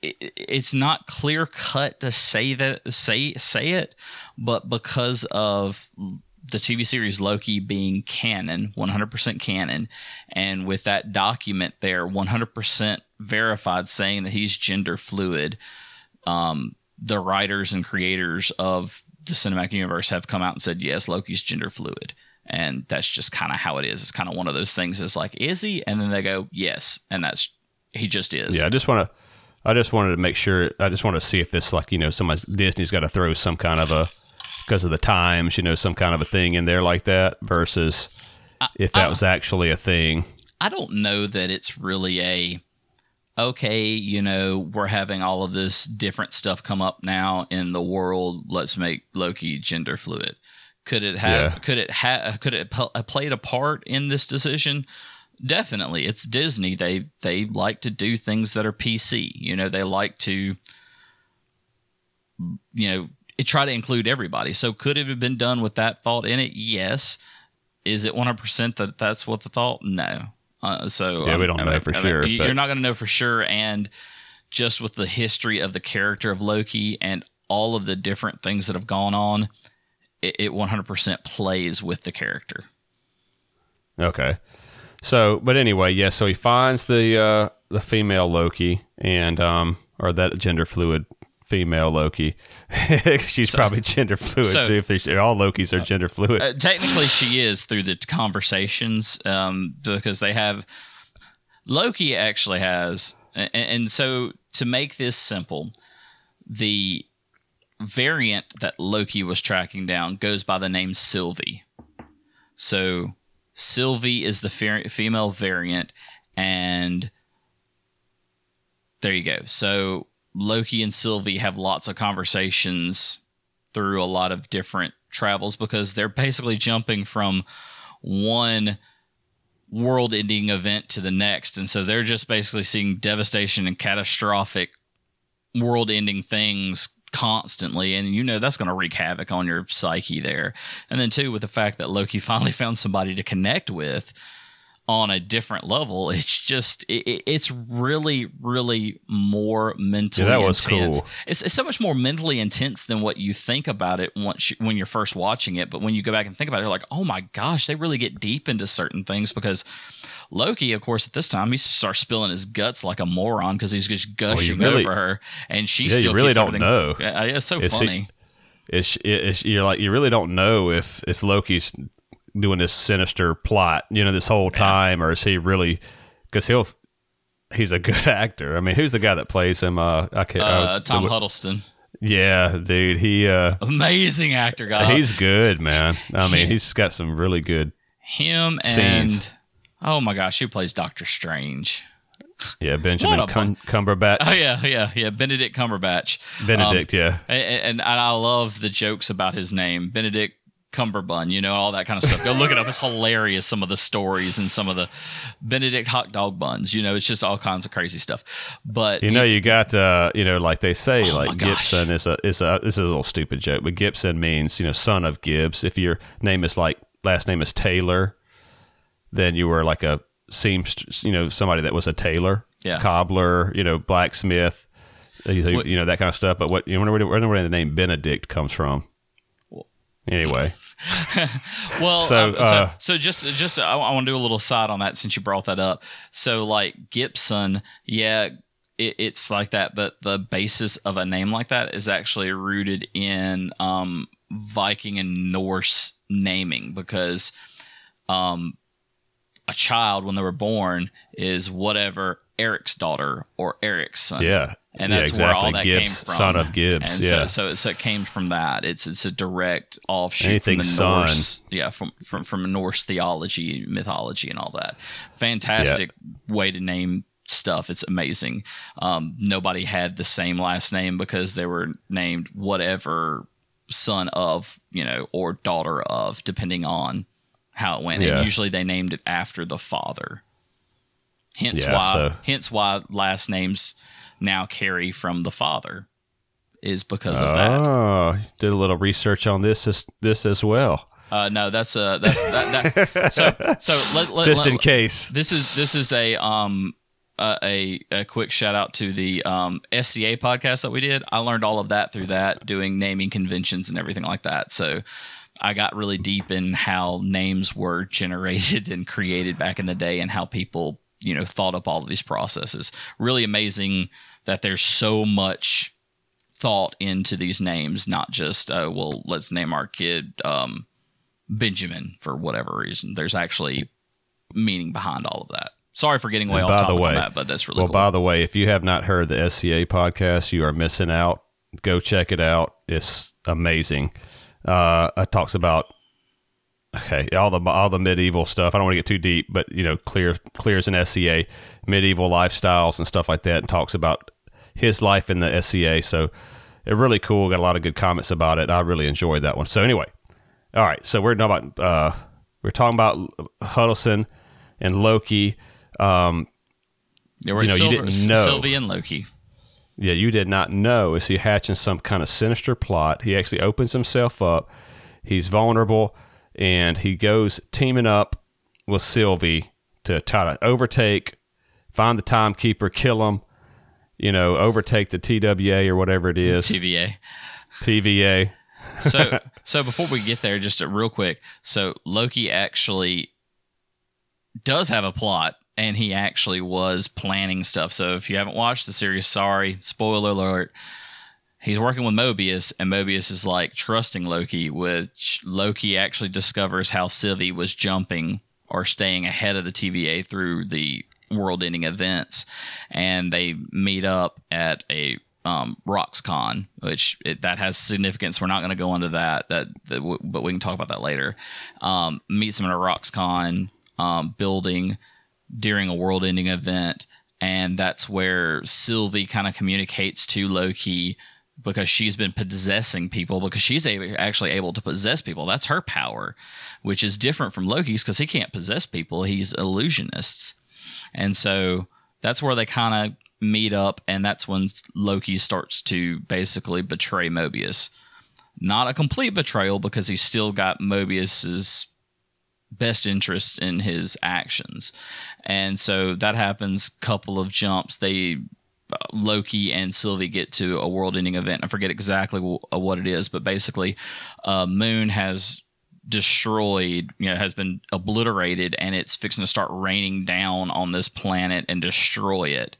It, it's not clear cut to say that say say it, but because of the TV series Loki being canon, 100% canon, and with that document there, 100% verified saying that he's gender fluid, um, the writers and creators of the cinematic universe have come out and said, yes, Loki's gender fluid. And that's just kind of how it is. It's kind of one of those things. It's like, is he? And then they go, yes. And that's, he just is. Yeah, I just want to. I just wanted to make sure. I just want to see if this, like, you know, somebody's Disney's got to throw some kind of a because of the times, you know, some kind of a thing in there like that versus if that was actually a thing. I don't know that it's really a okay, you know, we're having all of this different stuff come up now in the world. Let's make Loki gender fluid. Could it have? Yeah. Could it have? Could it p- uh, played a part in this decision? Definitely, it's Disney. They they like to do things that are PC. You know, they like to, you know, try to include everybody. So could it have been done with that thought in it? Yes. Is it one hundred percent that that's what the thought? No. Uh, so Yeah, we um, don't I know for I mean, sure, but- You're not going to know for sure, and just with the history of the character of Loki and all of the different things that have gone on, it, it 100% plays with the character. Okay. So, but anyway, yeah. So he finds the uh, the female Loki and um or that gender fluid female Loki. She's probably gender fluid so- too. If all Lokis are gender fluid. Uh, technically, she is through the conversations um, because they have Loki actually has, and, and so to make this simple, the variant that Loki was tracking down goes by the name Sylvie. So Sylvie is the fe- female variant, and there you go. So Loki and Sylvie have lots of conversations through a lot of different travels because they're basically jumping from one world ending event to the next. And so they're just basically seeing devastation and catastrophic world ending things constantly. And you know that's going to wreak havoc on your psyche there. And then, too, with the fact that Loki finally found somebody to connect with on a different level, it's just, it, it- it's really, really more mentally Yeah, that was intense. cool. It's, it's so much more mentally intense than what you think about it once you, when you're first watching it. But when you go back and think about it, you're like, oh my gosh, they really get deep into certain things because Loki, of course, at this time, he starts spilling his guts like a moron because he's just gushing really- over her, and she Yeah, you still really don't everything- know. Yeah, it's so It's- funny. It's, it's you're like you really don't know if if Loki's doing this sinister plot, you know, this whole time, or is he really? Because he'll he's a good actor. I mean, who's the guy that plays him? Uh, I can't. uh, Tom the- Huddleston, Yeah, dude, he uh, amazing actor, guy. he's good, man. I mean, he- he's got some really good. him and oh my gosh, who plays Doctor Strange? Yeah, Benjamin Cum- Cumberbatch, Oh yeah, yeah, yeah. Benedict Cumberbatch. Benedict. yeah, And, and, and I love the jokes about his name, Benedict Cumberbun, you know, all that kind of stuff. Go look it up. It's hilarious, some of the stories and some of the Benedict hot dog buns. You know, it's just all kinds of crazy stuff. But You know, you got uh, you know, like they say, Oh, like. Gibson is a is a this is a little stupid joke, but Gibson means you know son of Gibbs. If your name is like last name is Taylor, then you were like a seamstress, you know, somebody that was a tailor, Yeah. cobbler, you know, blacksmith. You, you know that kind of stuff. But what you wonder where, wonder where the name Benedict comes from. Anyway, Well, So, um, so, uh, so just just I, I want to do a little side on that since you brought that up. So like Gibson, yeah, it, it's like that, but the basis of a name like that is actually rooted in um, Viking and Norse naming because um, a child when they were born is whatever Eric's daughter or Eric's son. yeah, And yeah, that's exactly. where all that Gibbs, came from. son of Gibbs. And yeah, so, so, so it came from that. It's it's a direct offshoot Anything from the son. Norse, yeah, from from from Norse theology, mythology, and all that. Fantastic way to name stuff. It's amazing. Um, nobody had the same last name because they were named whatever son of, you know, or daughter of, depending on how it went. Yeah. And usually they named it after the father. Hence Yeah, why so- hence why last names now carry from the father is because of that. Oh, did a little research on this as, this as well, Uh, no, that's uh that's that, that so so let, let, just let- in case. this is this is a um uh, a a quick shout out to the um SCA podcast that we did. I learned all of that through that doing naming conventions and everything like that. So I got really deep in how names were generated and created back in the day and how people, you know, thought up all of these processes. Really amazing that there's so much thought into these names, not just oh well, let's name our kid um Benjamin for whatever reason. There's actually meaning behind all of that. Sorry for getting way And off by the topic way- that, but that's really Well, cool. by the way, if you have not heard the SCA podcast, you are missing out. Go check it out. It's amazing. Uh, it talks about okay all the all the medieval stuff. I don't want to get too deep, but you know, Kleer Kleer's an SCA medieval lifestyles and stuff like that, and talks about his life in the SCA. So it really cool. Got a lot of good comments about it. I really enjoyed that one. So anyway, all right. So we're talking about uh, we're talking about Huddleston and Loki. Um, were you know, you didn't know. Sylvie and Loki. yeah, you did not know. Is he hatching some kind of sinister plot? He actually opens himself up. He's vulnerable, and he goes teaming up with Sylvie to try to overtake, find the timekeeper, kill him. You know, overtake the TWA or whatever it is, TVA. TVA. so so before we get there, just a real quick. So Loki actually does have a plot, and he actually was planning stuff. So if you haven't watched the series, sorry, spoiler alert. He's working with Mobius, and Mobius is like trusting Loki, which Loki actually discovers how Sylvie was jumping or staying ahead of the TVA through the world-ending events, and they meet up at a um, Roxxon, which it, that has significance. We're not going to go into that, that, that w- but we can talk about that later. Um, meets him at a Roxxon um, building during a world-ending event, and that's where Sylvie kind of communicates to Loki because she's been possessing people because she's a- actually able to possess people. That's her power, which is different from Loki's because he can't possess people. He's illusionists. And so that's where they kind of meet up, and that's when Loki starts to basically betray Mobius. Not a complete betrayal because he's still got Mobius's best interest in his actions. And so that happens couple of jumps. They Loki and Sylvie get to a world-ending event. I forget exactly uh, what it is, but basically, uh, Moon has destroyed, you know, has been obliterated, and it's fixing to start raining down on this planet and destroy it.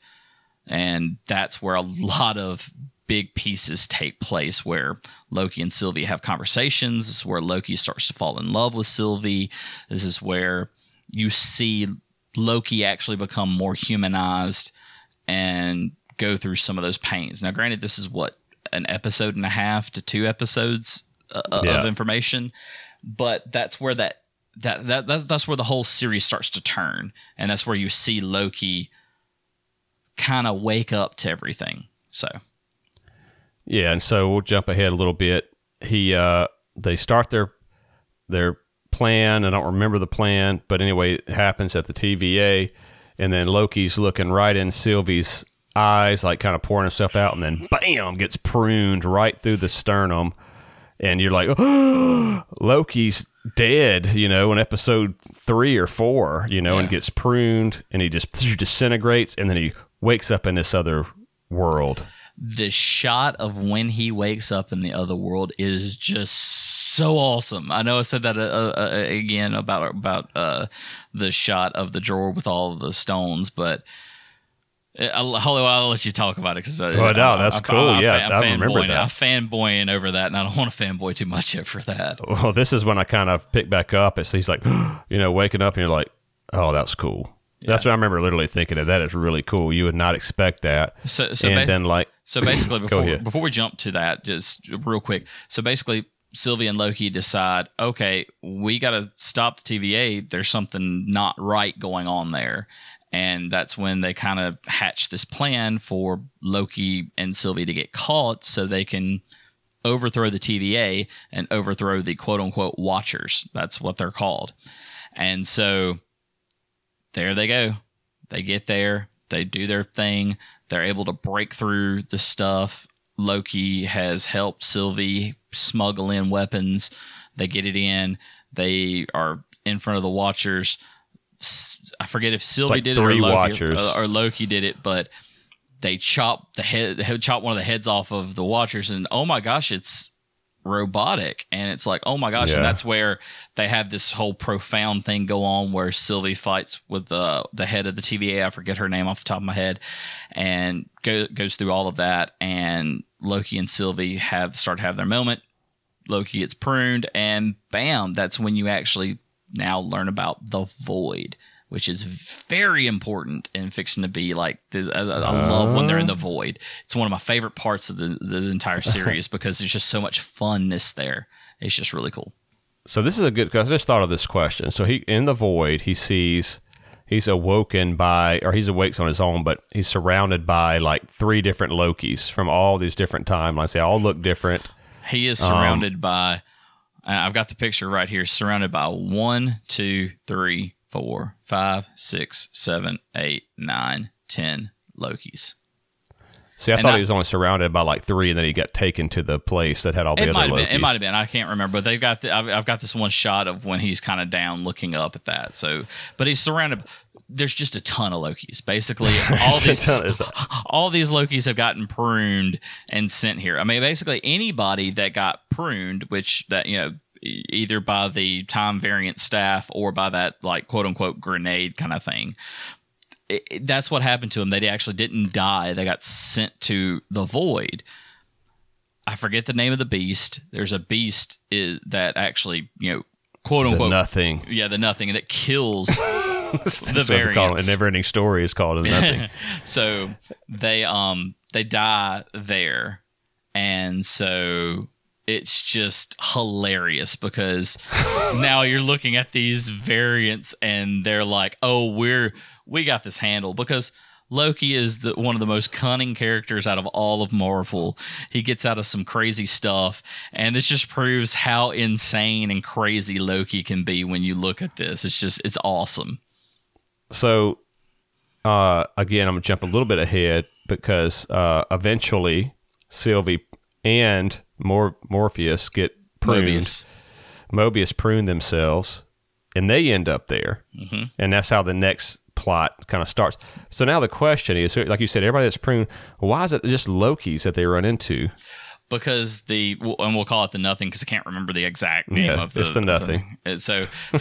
And that's where a lot of big pieces take place where Loki and Sylvie have conversations. This is where Loki starts to fall in love with Sylvie. This is where you see Loki actually become more humanized and go through some of those pains. Now, granted, this is what an episode and a half to two episodes uh, Yeah. of information, but that's where that that, that that that's where the whole series starts to turn, and that's where you see Loki kind of wake up to everything. So, Yeah, and so we'll jump ahead a little bit. He uh they start their their plan. I don't remember the plan, but anyway, it happens at the TVA and then Loki's looking right in Sylvie's eyes, like kind of pouring himself out, and then bam, gets pruned right through the sternum. And you're like, oh, Loki's dead, you know, in episode three or four, you know, and gets pruned and he just disintegrates and then he wakes up in this other world. the shot of when he wakes up in the other world is just so awesome. I know I said that uh, uh, again about about uh, the shot of the drawer with all of the stones, but I'll, I'll let you talk about it because uh, well, no, that's I, cool. I, yeah, I, I remember that. that. I'm fanboying over that, and I don't want to fanboy too much for that. Well, this is when I kind of pick back up. It's he's like, you know, waking up and you're like, oh, that's cool. Yeah. That's what I remember literally thinking of. That is really cool. You would not expect that. So, so and ba- then like, so basically, before before we jump to that, just real quick. So basically, Sylvie and Loki decide, okay, we got to stop the TVA. There's something not right going on there. And that's when they kind of hatch this plan for Loki and Sylvie to get caught so they can overthrow the TVA and overthrow the quote unquote watchers. That's what they're called. And so there they go. They get there, they do their thing, they're able to break through the stuff. Loki has helped Sylvie smuggle in weapons. They get it in. They are in front of the Watchers. I forget if Sylvie like did it or Loki, watchers. or, or Loki did it, but they chop the head, chop one of the heads off of the Watchers, and oh my gosh, it's robotic and it's like oh my gosh yeah. and that's where they have this whole profound thing go on where sylvie fights with the the head of the tva i forget her name off the top of my head and go, goes through all of that and loki and sylvie have start to have their moment loki gets pruned and bam that's when you actually now learn about the void which is very important in fiction to be like the, I, I, love when they're in the void. It's one of my favorite parts of the, the entire series because there's just so much funness there. It's just really cool. So this is a good. Cause I just thought of this question. So he in the void, he sees he's awoken by, or he's awakes on his own, but he's surrounded by like three different Lokis from all these different timelines. They all look different. He is surrounded um, by. I've got the picture right here. Surrounded by one, two, three, four, five, six, seven, eight, nine, ten Lokis. See, I and thought I, he was only surrounded by like three, and then he got taken to the place that had all the it other might Lokis. Been, it might have been. I can't remember, but they've got. The, I've, I've, got this one shot of when he's kind of down, looking up at that. So, but he's surrounded. There's just a ton of Lokis. Basically, all these all these Lokis have gotten pruned and sent here. I mean, basically anybody that got pruned, which that you know either by the time variant staff or by that like quote unquote grenade kind of thing. It, it, that's what happened to them. They actually didn't die. They got sent to the void. I forget the name of the beast. There's a beast is, that actually, you know, quote unquote the nothing. Yeah, the nothing that kills the variants. A never-ending story is called a nothing. so they um they die there, and so it's just hilarious because now you're looking at these variants and they're like, "Oh, we're we got this handle." Because Loki is the, one of the most cunning characters out of all of Marvel. He gets out of some crazy stuff, and this just proves how insane and crazy Loki can be when you look at this. It's just it's awesome. So, uh, again, I'm gonna jump a little bit ahead because uh, eventually Sylvie and Mor- Morpheus get pruned. Mobius. Mobius prune themselves, and they end up there, mm-hmm. and that's how the next plot kind of starts. So now the question is, like you said, everybody that's pruned. Why is it just Loki's that they run into? Because the and we'll call it the nothing because I can't remember the exact name yeah, of the, it's the nothing. The, so.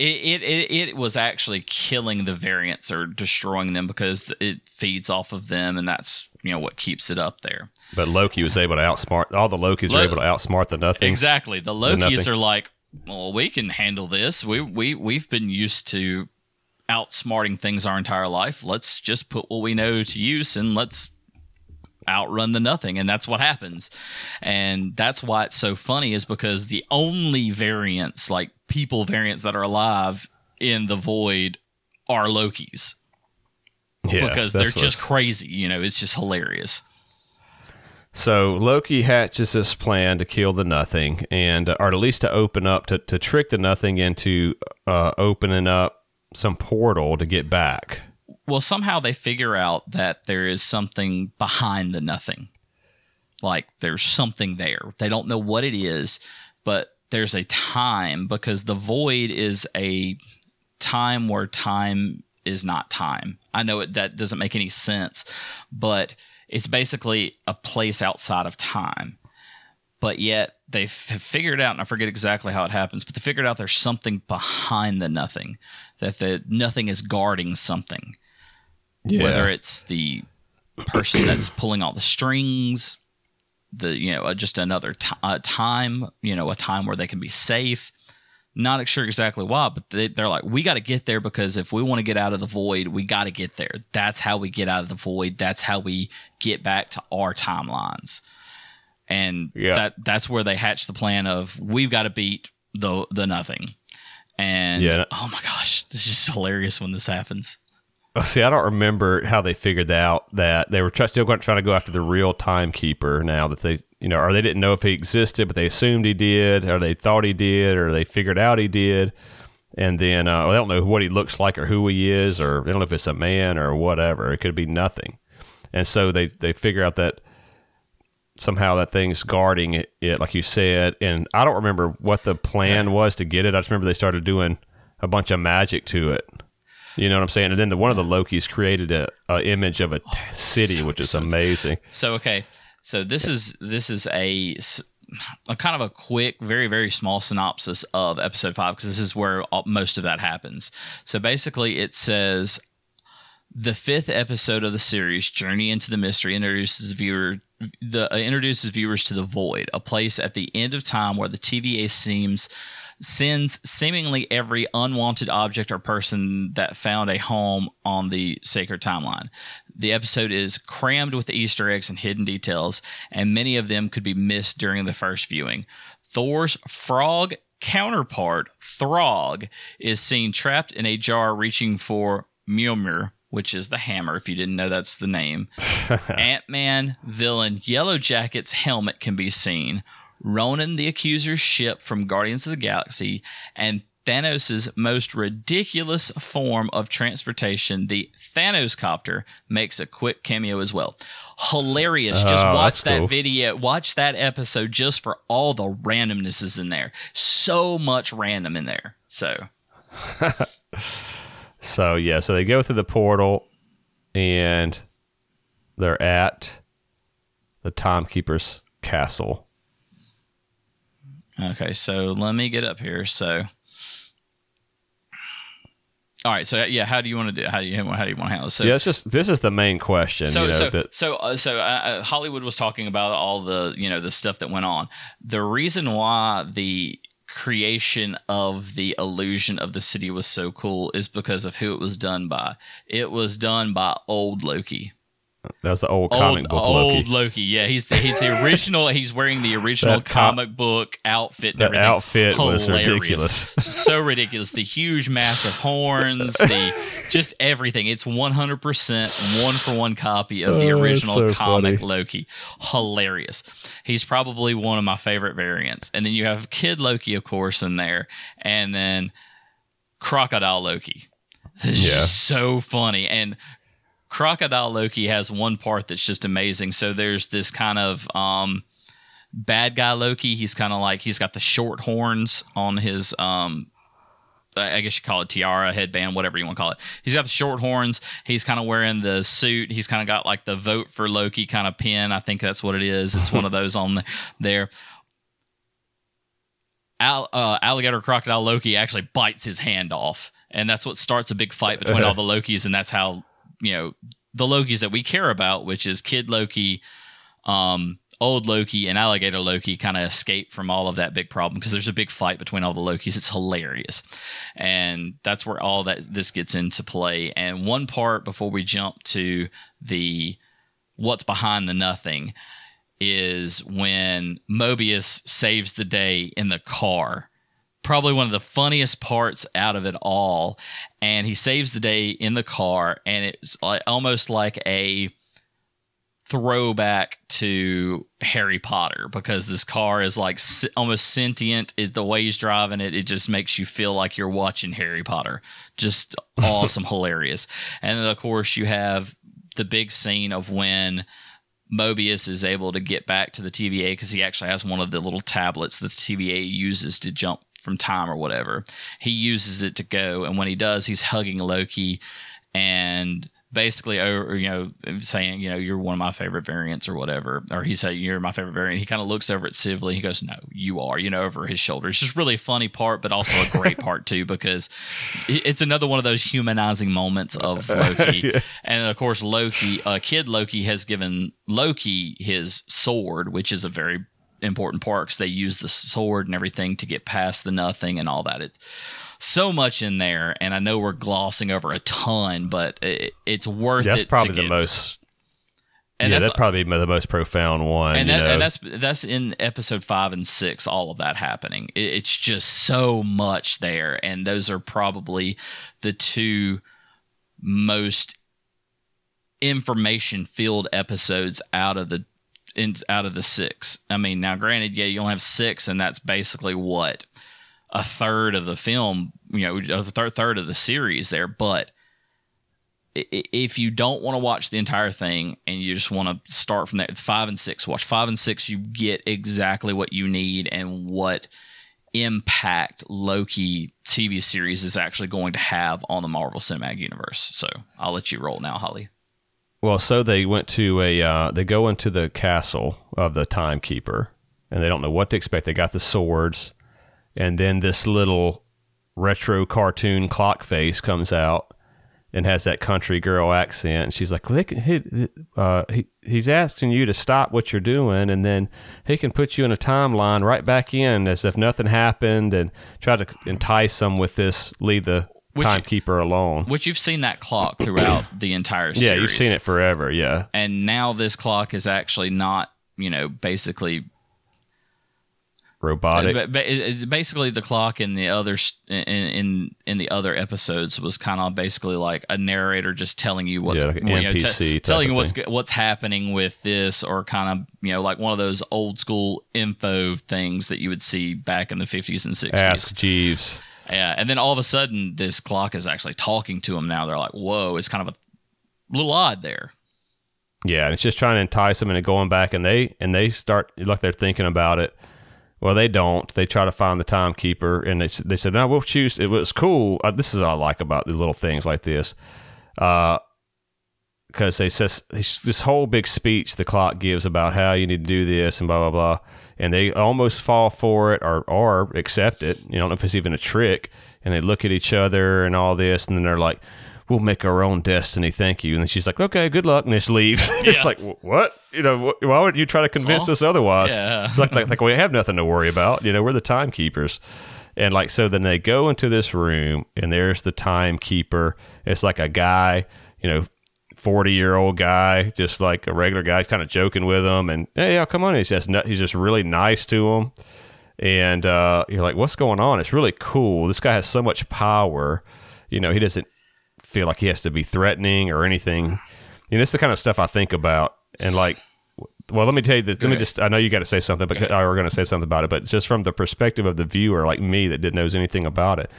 It, it, it was actually killing the variants or destroying them because it feeds off of them and that's you know what keeps it up there. But Loki was able to outsmart all the Lokis Lo- are able to outsmart the nothing. Exactly. The Lokis the are like, well, we can handle this. We we we've been used to outsmarting things our entire life. Let's just put what we know to use and let's outrun the nothing and that's what happens and that's why it's so funny is because the only variants like people variants that are alive in the void are loki's yeah, because they're just crazy you know it's just hilarious so Loki hatches this plan to kill the Nothing, and uh, or at least to open up to, to trick the Nothing into uh, opening up some portal to get back. Well, somehow they figure out that there is something behind the Nothing, like there's something there. They don't know what it is, but there's a time because the void is a time where time is not time. I know it that doesn't make any sense, but it's basically a place outside of time. But yet they've figured out, and I forget exactly how it happens, but they figured out there's something behind the nothing, that the nothing is guarding something. Yeah. Whether it's the person that's pulling all the strings, the you know uh, just another t- uh, time, you know, a time where they can be safe. Not sure exactly why, but they, they're like, we got to get there because if we want to get out of the void, we got to get there. That's how we get out of the void. That's how we get back to our timelines. And Yeah. that that's where they hatch the plan of we've got to beat the the nothing. And Yeah. oh my gosh, this is just hilarious when this happens. Oh, See, I don't remember how they figured out that they were try- still going trying to go after the real timekeeper. Now that they, you know, or they didn't know if he existed, but they assumed he did, or they thought he did, or they figured out he did, and then uh, they don't know what he looks like or who he is, or they don't know if it's a man or whatever. It could be nothing, and so they they figure out that somehow that thing's guarding it, it, like you said. And I don't remember what the plan was to get it. I just remember they started doing a bunch of magic to it. You know what I'm saying? And then the, one of the Lokis created a, a image of a t- city, so- which is so- amazing. So okay, so this is this is a kind of a quick, very very small synopsis of episode five because this is where all, most of that happens. So basically, it says the fifth episode of the series, Journey into the Mystery, introduces viewer the uh, introduces viewers to the Void, a place at the end of time where the TVA seems sends seemingly every unwanted object or person that found a home on the sacred timeline. The episode is crammed with Easter eggs and hidden details, and many of them could be missed during the first viewing. Thor's frog counterpart, Throg, is seen trapped in a jar reaching for Mjolnir, which is the hammer, if you didn't know that's the name. Ant Man villain Yellowjacket's helmet can be seen. Ronan the Accuser's ship from Guardians of the Galaxy, and Thanos' most ridiculous form of transportation, the Thanos copter, makes a quick cameo as well. Hilarious. Just Oh, watch that cool. video, watch that episode just for all the randomnesses in there. So much random in there. So, So yeah, so they go through the portal, and they're at the timekeeper's castle. Okay, so let me get up here. So, all right. So yeah, how do you want to do? How do you how do you want to handle this? So, yeah, it's just this is the main question. so you know, so that, so uh, so uh, uh, Holliwood was talking about all the you know the stuff that went on. The reason why the creation of the illusion of the city was so cool is because of who it was done by. It was done by old Loki. That was the old comic old, book old Loki. Loki. Yeah, he's the he's the original. he's wearing the original That comic book outfit. And that everything. outfit was ridiculous. so ridiculous. The huge, massive horns. The just everything. It's one hundred percent one for one copy of the Oh, original so comic funny. Loki. Hilarious. He's probably one of my favorite variants. And then you have Kid Loki, of course, in there, and then Crocodile Loki. It's Yeah. so funny. And Crocodile Loki has one part that's just amazing. So there's this kind of um, bad guy Loki. He's kind of like he's got the short horns on his um, I guess you call it tiara, headband, whatever you want to call it. He's got the short horns. He's kind of wearing the suit. He's kind of got like the vote for Loki kind of pin. I think that's what it is. It's one of those on the, there. Al, uh, alligator crocodile Loki actually bites his hand off, and that's what starts a big fight between all the Lokis, and that's how you know the Lokis that we care about, which is Kid Loki, um, Old Loki, and Alligator Loki, kind of escape from all of that big problem because there's a big fight between all the Lokis. It's hilarious, and that's where all that this gets into play. And one part before we jump to the what's behind the nothing is when Mobius saves the day in the car. Probably one of the funniest parts out of it all. And he saves the day in the car, and it's like, almost like a throwback to Harry Potter because this car is like almost sentient. It, the way he's driving it, it just makes you feel like you're watching Harry Potter. Just awesome, hilarious. And then, of course, you have the big scene of when Mobius is able to get back to the TVA because he actually has one of the little tablets that the TVA uses to jump from time or whatever. He uses it to go, and when he does, he's hugging Loki, and basically or you know saying you know you're one of my favorite variants or whatever or he said you're my favorite variant he kind of looks over at Sylvie he goes no you are you know over his shoulder it's just really a funny part but also a great part too because it's another one of those humanizing moments of Loki yeah. and of course Loki uh, kid Loki has given Loki his sword which is a very important part because they use the sword and everything to get past the nothing and all that it so much in there, and I know we're glossing over a ton, but it, it's worth that's it. That's probably the most. And yeah, that's, that's, probably the most profound one. And, that, and, that's that's in episode five and six. All of that happening. It, it's just so much there, and those are probably the two most information filled episodes out of the in, out of the six. I mean, now granted, yeah, you only have six, and that's basically what a third of the film, you know, a third third of the series there. But if you don't want to watch the entire thing and you just want to start from that five and six, watch five and six, you get exactly what you need and what impact Loki TV series is actually going to have on the Marvel Cinematic Universe. So I'll let you roll now, Holly. Well, so they went to a uh, they go into the castle of the timekeeper and they don't know what to expect. They got the swords and then this little retro cartoon clock face comes out and has that country girl accent. And she's like, well, can, he, uh, he, he's asking you to stop what you're doing, and then he can put you in a timeline right back in as if nothing happened, and try to entice them with this, leave the which, timekeeper alone. Which you've seen that clock throughout the entire series. Yeah, you've seen it forever. Yeah, and now this clock is actually not, you know, basically robotic. Basically the clock in the other in in, in the other episodes was kind of basically like a narrator just telling you what's yeah, like you know, t- telling you what's what's happening with this, or kind of you know like one of those old school info things that you would see back in the fifties and sixties. Ask Jeeves. Yeah, and then all of a sudden, this clock is actually talking to him Now they're like, "Whoa!" It's kind of a little odd there. Yeah, and it's just trying to entice them into going back, and they and they start like they're thinking about it well, they don't. They try to find the timekeeper, and they they said, "No, we'll choose." It was cool. Uh, this is what I like about the little things like this, because uh, they says this whole big speech the clock gives about how you need to do this and blah blah blah, and they almost fall for it or or accept it. You don't know if it's even a trick, and they look at each other and all this, and then they're like, we'll make our own destiny. Thank you. And then she's like, okay, good luck. And just leaves. it's like, what? You know, why would you try to convince huh? us otherwise? Yeah. like, like, like, we have nothing to worry about. You know, we're the timekeepers. And like, so then they go into this room and there's the timekeeper. It's like a guy, you know, 40 year old guy, just like a regular guy, kind of joking with him. And, hey, yeah, come on. He's just, he's just really nice to him. And uh, you're like, what's going on? It's really cool. This guy has so much power. You know, he doesn't feel like he has to be threatening or anything. You know, it's the kind of stuff I think about. And like, well, let me tell you that. Let me just. I know you got to say something, but I were going to say something about it. But just from the perspective of the viewer, like me, that didn't knows anything about it.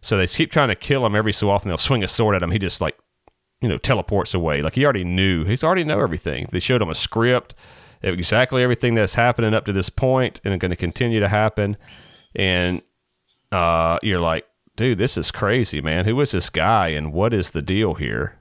So they keep trying to kill him every so often. They'll swing a sword at him. He just like, you know, teleports away. Like he already knew. He's already know everything. They showed him a script, exactly everything that's happening up to this point, and going to continue to happen. And uh, you're like, dude, this is crazy, man. Who is this guy and what is the deal here?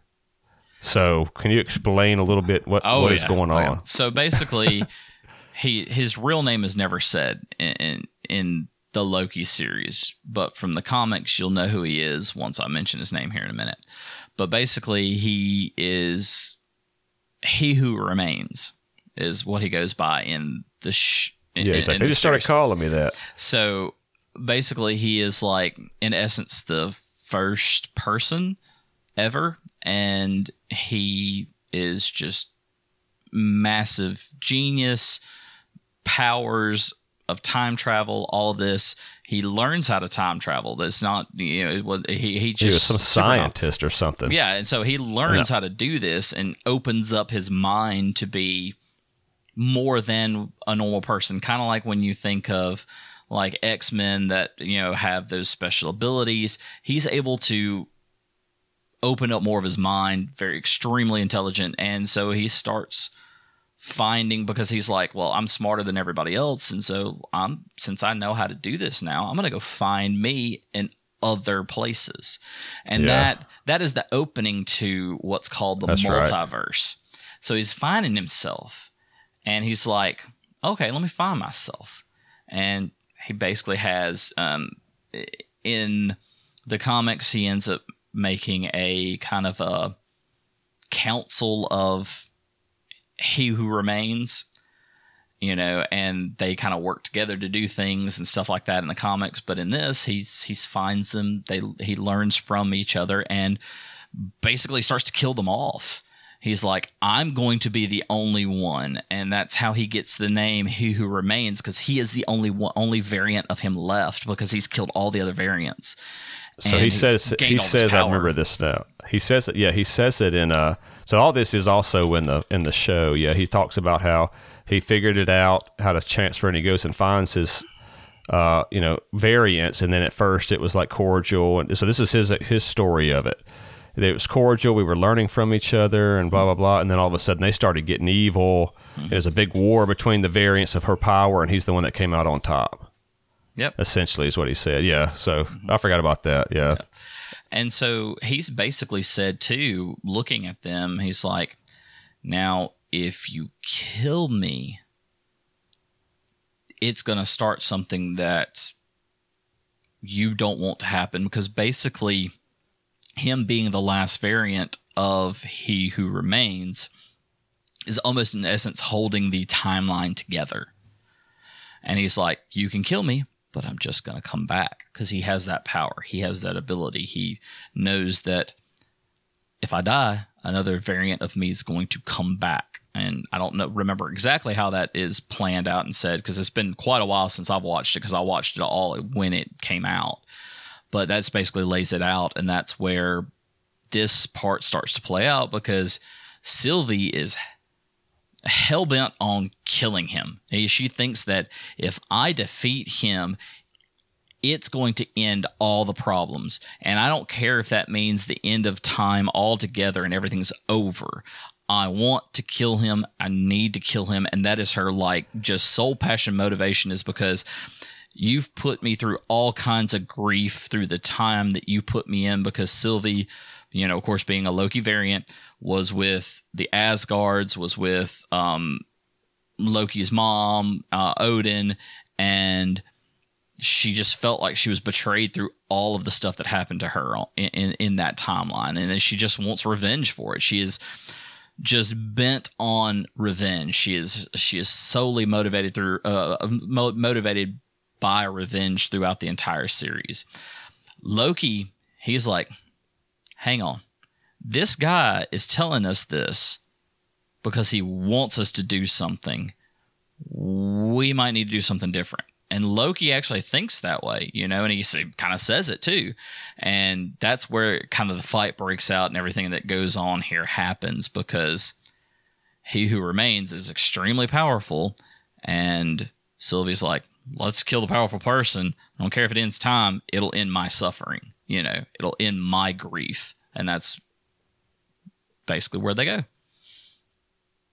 So, can you explain a little bit what, oh, what yeah. is going on? Yeah. So basically, he his real name is never said in, in, in the Loki series, but from the comics, you'll know who he is once I mention his name here in a minute. But basically, he is he who remains is what he goes by in the sh- yeah. He's like, they just started calling me that. So basically he is like in essence the first person ever and he is just massive genius powers of time travel all this. He learns how to time travel. That's not you know he, he just he was some scientist or something. Yeah and so he learns how to do this and opens up his mind to be more than a normal person. Kind of like when you think of like X Men that you know have those special abilities. He's able to open up more of his mind, very extremely intelligent, and so he starts finding because he's like, well, I'm smarter than everybody else, and so I'm since I know how to do this now, I'm gonna go find me and other places. And Yeah. that that is the opening to what's called the That's right. multiverse. So he's finding himself and he's like, okay, let me find myself. And he basically has um, in the comics, he ends up making a kind of a council of he who remains you know and they kind of work together to do things and stuff like that in the comics but in this he's he finds them they he learns from each other and basically starts to kill them off he's like i'm going to be the only one and that's how he gets the name he who remains because he is the only one only variant of him left because he's killed all the other variants So And he says he says I remember this now. He says it. Yeah, he says it in uh. So all this is also in the in the show. Yeah, he talks about how he figured it out how to transfer, and he goes and finds his uh you know variants, and then at first it was like cordial, and so this is his his story of it. It was cordial. We were learning from each other, and blah blah blah. And then all of a sudden they started getting evil. There's a big war between the variants of her power, and he's the one that came out on top. yep Essentially, is what he said. Yeah. So I forgot about that. Yeah. And so he's basically said too, looking at them, he's like, now if you kill me, it's going to start something that you don't want to happen because basically, him being the last variant of He Who Remains is almost in essence holding the timeline together. And he's like, You can kill me, but I'm just going to come back because he has that power. He has that ability. He knows that if I die, another variant of me is going to come back. And I don't know, remember exactly how that is planned out and said because it's been quite a while since I've watched it because I watched it all when it came out. But that's basically lays it out, and that's where this part starts to play out because Sylvie is hell bent on killing him. She thinks that if I defeat him, it's going to end all the problems. And I don't care if that means the end of time altogether and everything's over. I want to kill him. I need to kill him. And that is her, like, just soul passion motivation is because you've put me through all kinds of grief through the time that you put me in because Sylvie, you know, of course, being a Loki variant, was with the Asgards, was with um, Loki's mom, uh, Odin, and she just felt like she was betrayed through all of the stuff that happened to her in, in, in that timeline. And then she just wants revenge for it. She is just bent on revenge. She is she is solely motivated through uh, mo- motivated by revenge throughout the entire series. Loki, he's like, hang on, this guy is telling us this because he wants us to do something. We might need to do something different. And Loki actually thinks that way, you know, and he kind of says it too. And that's where kind of the fight breaks out and everything that goes on here happens because he who remains is extremely powerful. And Sylvie's like, let's kill the powerful person. I don't care if it ends time, it'll end my suffering, you know, it'll end my grief. And that's basically where they go.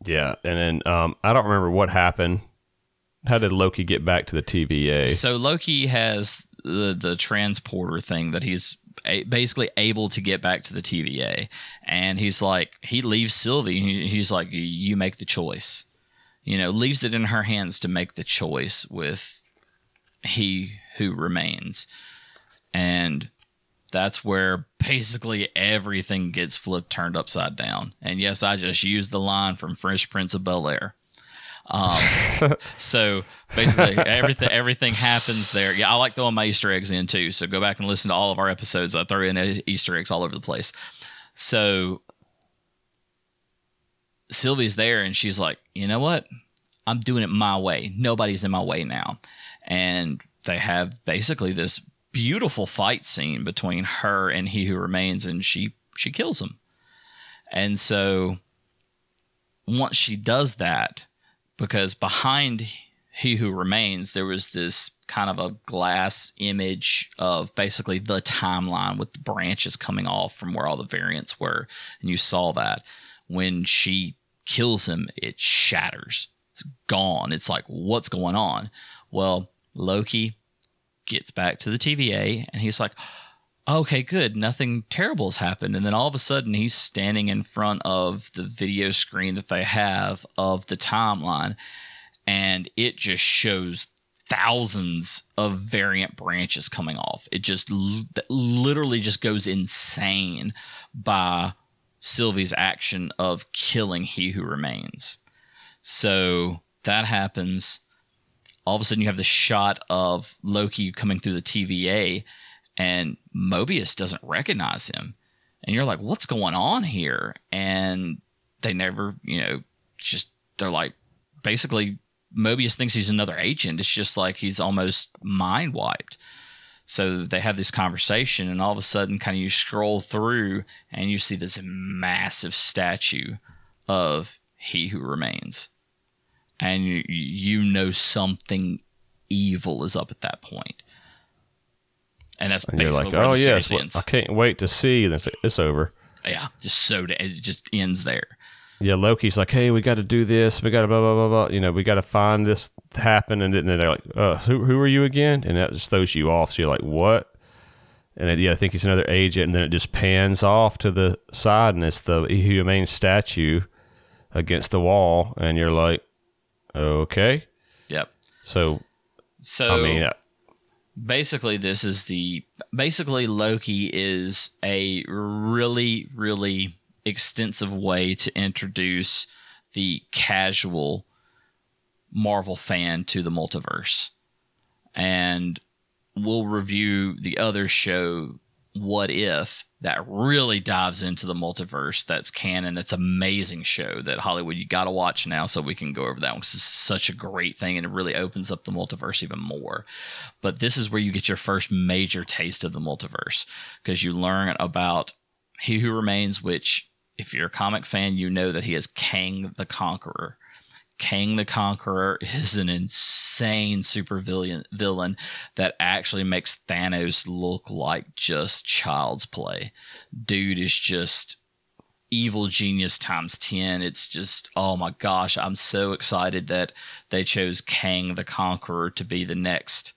Yeah, and then um, I don't remember what happened. How did Loki get back to the TVA? So Loki has the the transporter thing that he's a- basically able to get back to the TVA, and he's like he leaves Sylvie. he- He's like, you make the choice. You know, leaves it in her hands to make the choice with he who remains, and that's where basically everything gets flipped, turned upside down. And yes, I just used the line from Fresh Prince of Bel Air. Um, so basically, everything everything happens there. Yeah, I like throwing my Easter eggs in too. So go back and listen to all of our episodes. I throw in Easter eggs all over the place. So Sylvie's there, and she's like, you know what? I'm doing it my way. Nobody's in my way now. And they have basically this beautiful fight scene between her and he who remains, and she she kills him. And so once she does that, because behind he who remains, there was this kind of a glass image of basically the timeline with the branches coming off from where all the variants were. And you saw that when she kills him, it shatters. It's gone. It's like, what's going on? Well, Loki gets back to the TVA and he's like, okay, good, nothing terrible has happened. And then all of a sudden, he's standing in front of the video screen that they have of the timeline, and it just shows thousands of variant branches coming off. It just l- literally just goes insane by Sylvie's action of killing He Who Remains. So that happens. All of a sudden, you have the shot of Loki coming through the TVA, and Mobius doesn't recognize him. And you're like, what's going on here? And they never, you know, just, they're like, basically, Mobius thinks he's another agent. It's just like he's almost mind wiped. So they have this conversation, and all of a sudden, kind of you scroll through and you see this massive statue of He Who Remains. And you, you know something evil is up at that point. And that's And basically you're like, oh yes. I can't wait to see. And it's, it's over. Yeah, just so it just ends there. Yeah, Loki's like, hey, we got to do this. We got to blah blah blah blah. You know, we got to find this happen. And then they're like, uh, who who are you again? And that just throws you off. So you're like, what? And then, yeah, I think he's another agent. And then it just pans off to the side, and it's the humane statue against the wall. And you're like, okay. Yep. So So I mean, uh, basically this is the basically loki is a really really extensive way to introduce the casual marvel fan to the multiverse and we'll review the other show what if that really dives into the multiverse that's canon. That's amazing show that Holliwood you got to watch now so we can go over that one because it's such a great thing and it really opens up the multiverse even more. But this is where you get your first major taste of the multiverse because you learn about he who remains which if you're a comic fan you know that he is kang the conqueror Kang the Conqueror is an insane supervillain villain, that actually makes Thanos look like just child's play. Dude is just evil genius times 10. It's just, oh my gosh, I'm so excited that they chose Kang the Conqueror to be the next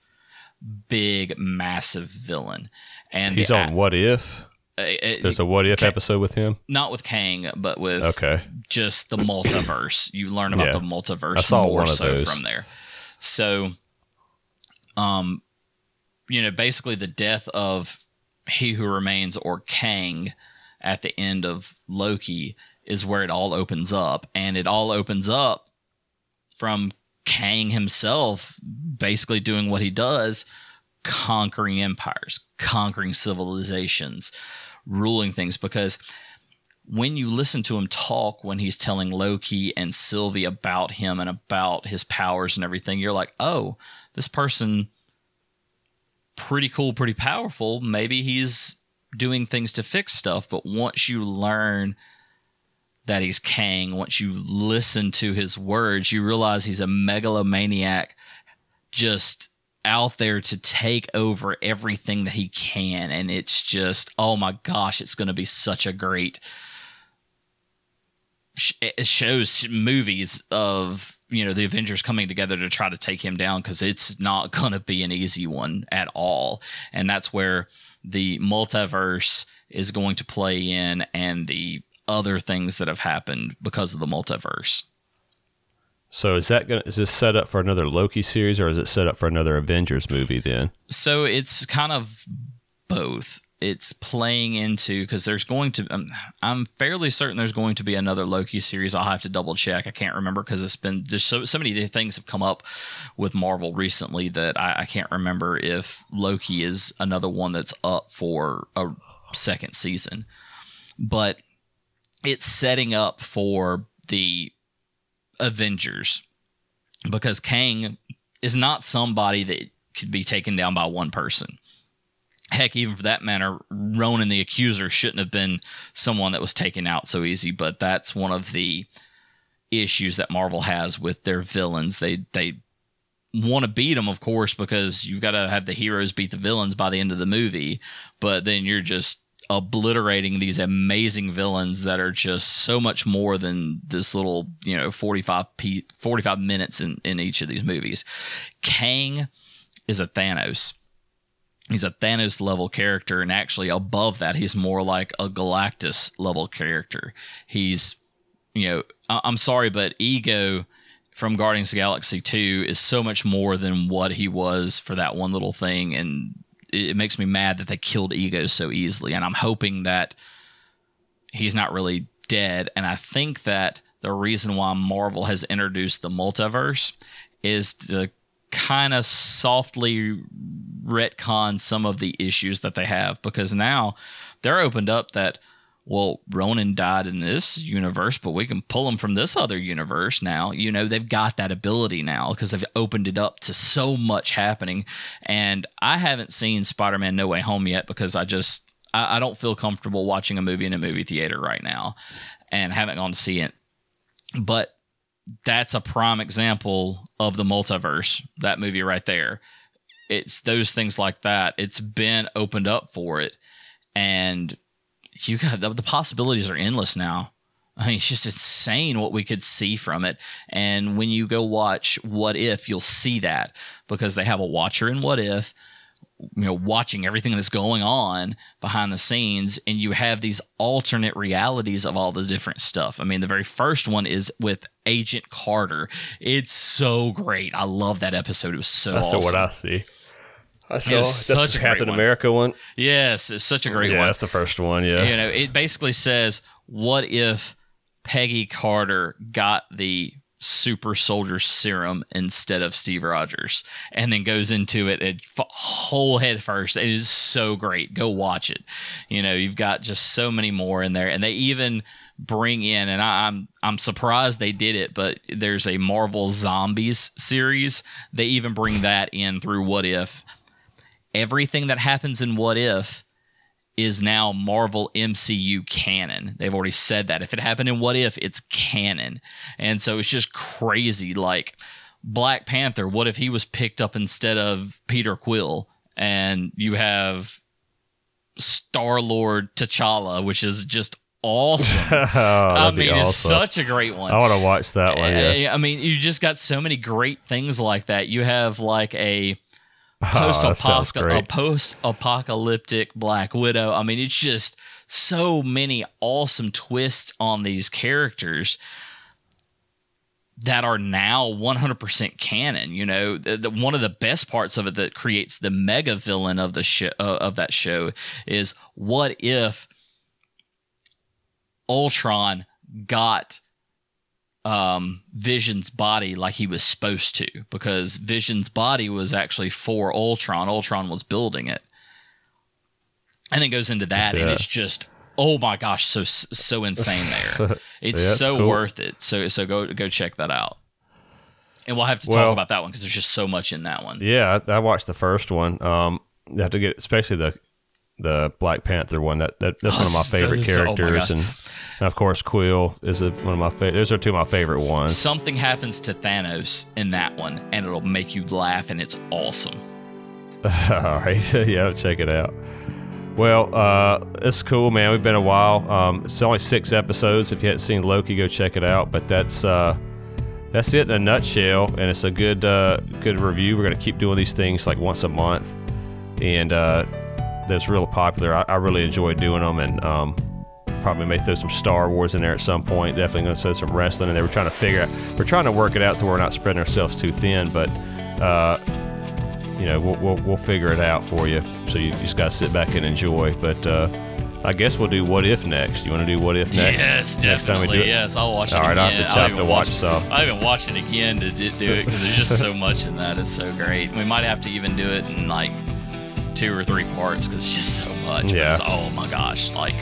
big, massive villain. And he's on What If. Uh, There's a What If episode with him. not with Kang, but with Okay. just the multiverse. you learn about Yeah. the multiverse I saw more one of so those. from there. So, um, you know, basically the death of He Who Remains or Kang at the end of Loki is where it all opens up, and it all opens up from Kang himself basically doing what he does, conquering empires, conquering civilizations, ruling things because when you listen to him talk when he's telling Loki and Sylvie about him and about his powers and everything, you're like, oh, this person pretty cool, pretty powerful. Maybe he's doing things to fix stuff. But once you learn that he's Kang, once you listen to his words, you realize he's a megalomaniac just out there to take over everything that he can. And it's just, oh my gosh, it's going to be such a great sh- shows movies of you know the Avengers coming together to try to take him down because it's not gonna be an easy one at all, and that's where the multiverse is going to play in and the other things that have happened because of the multiverse. So is that gonna is this set up for another Loki series or is it set up for another Avengers movie then? So it's kind of both. It's playing into because there's going to. Um, I'm fairly certain there's going to be another Loki series. I'll have to double check. I can't remember because it's been there's so so many things have come up with Marvel recently that I, I can't remember if Loki is another one that's up for a second season. But it's setting up for the Avengers because Kang is not somebody that could be taken down by one person. Heck, even for that matter, Ronan the Accuser shouldn't have been someone that was taken out so easy. But that's one of the issues that Marvel has with their villains. They they want to beat them, of course, because you've got to have the heroes beat the villains by the end of the movie. But then you're just obliterating these amazing villains that are just so much more than this little, you know, 45 p 45 minutes in, in each of these movies. Kang is a Thanos. he's a Thanos level character, and actually above that, he's more like a Galactus level character. He's, you know, I- I'm sorry, but Ego from Guardians of the Galaxy 2 is so much more than what he was for that one little thing, and it makes me mad that they killed Ego so easily. And I'm hoping that he's not really dead. And I think that the reason why Marvel has introduced the multiverse is to kind of softly retcon some of the issues that they have because now they're opened up that well ronan died in this universe but we can pull him from this other universe now. You know they've got that ability now because they've opened it up to so much happening. And i haven't seen spider-man no way home yet because i just i, I don't feel comfortable watching a movie in a movie theater right now and haven't gone to see it. But that's a prime example of the multiverse that movie right there. It's those things like that. It's been opened up for it. And you got the, the possibilities are endless now. I mean it's just insane what we could see from it. And when you go watch what if you'll see that because they have a watcher in what if you know watching everything that's going on behind the scenes and you have these alternate realities of all the different stuff. I mean the very first one is with agent carter. It's so great. I love that episode. It was so That's awesome what I see. I saw that's such the a Captain one. America one. yes it's such a great yeah, one that's the first one. Yeah. you know it basically says what if peggy carter got the super soldier serum instead of steve rogers and then goes into it at f- whole head first it is so great go watch it you know you've got just so many more in there and they even bring in and I, i'm i'm surprised they did it but there's a marvel zombies series they even bring that in through what if everything that happens in what if is now Marvel MCU canon. They've already said that. If it happened in What If, it's canon. And so it's just crazy. Like Black Panther, what if he was picked up instead of Peter Quill? And you have Star Lord T'Challa, which is just awesome. oh, I mean, it's such a great one. I want to watch that one. Yeah. I I mean, you just got so many great things like that. You have like a Oh, sounds post post apocalyptic Black Widow. I mean, it's just so many awesome twists on these characters that are now 100% canon. You know, the, the, one of the best parts of it that creates the mega villain of the show uh, of that show is what if Ultron got um, Vision's body like he was supposed to because Vision's body was actually for Ultron. Ultron was building it. And then goes into that, and it's just oh my gosh, so so insane there. It's Yeah, so cool. worth it. So so go go check that out. And we'll have to Well- talk about that one because there's just so much in that one. Yeah, I, I watched the first one. Um, you have to get especially the the Black Panther one. That, that that's one of my Oh, favorite are- oh my characters—and and of course Quill is a, one of my favorite. Those are two of my favorite ones. Something happens to Thanos in that one, and it'll make you laugh, and it's awesome. All right, yeah, check it out. Well, uh, it's cool, man. We've been a while. Um, it's only six episodes. If you haven't seen Loki, go check it out. But that's uh, that's it in a nutshell, and it's a good uh, good review. We're gonna keep doing these things like once a month, and uh, that's real popular. I, I really enjoy doing them, and um, probably may throw some Star Wars in there at some point. Definitely gonna throw some wrestling and they We're trying to figure out. We're trying to work it out so we're not spreading ourselves too thin, but. Uh, you know, we'll, we'll, we'll figure it out for you. So you just got to sit back and enjoy. But uh, I guess we'll do what if next. You want to do what if next? Yes, Next time we definitely. do it? Yes, I'll watch it All right, again. I'll have to even to watch some. I haven't watched it again to do it because there's just so much in that. It's so great. We might have to even do it in like two or three parts because it's just so much. Yeah. it's- oh my gosh! Like,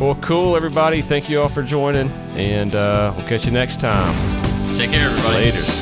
Well, cool, everybody. Thank you all for joining, and uh, we'll catch you next time. take care, everybody. Later.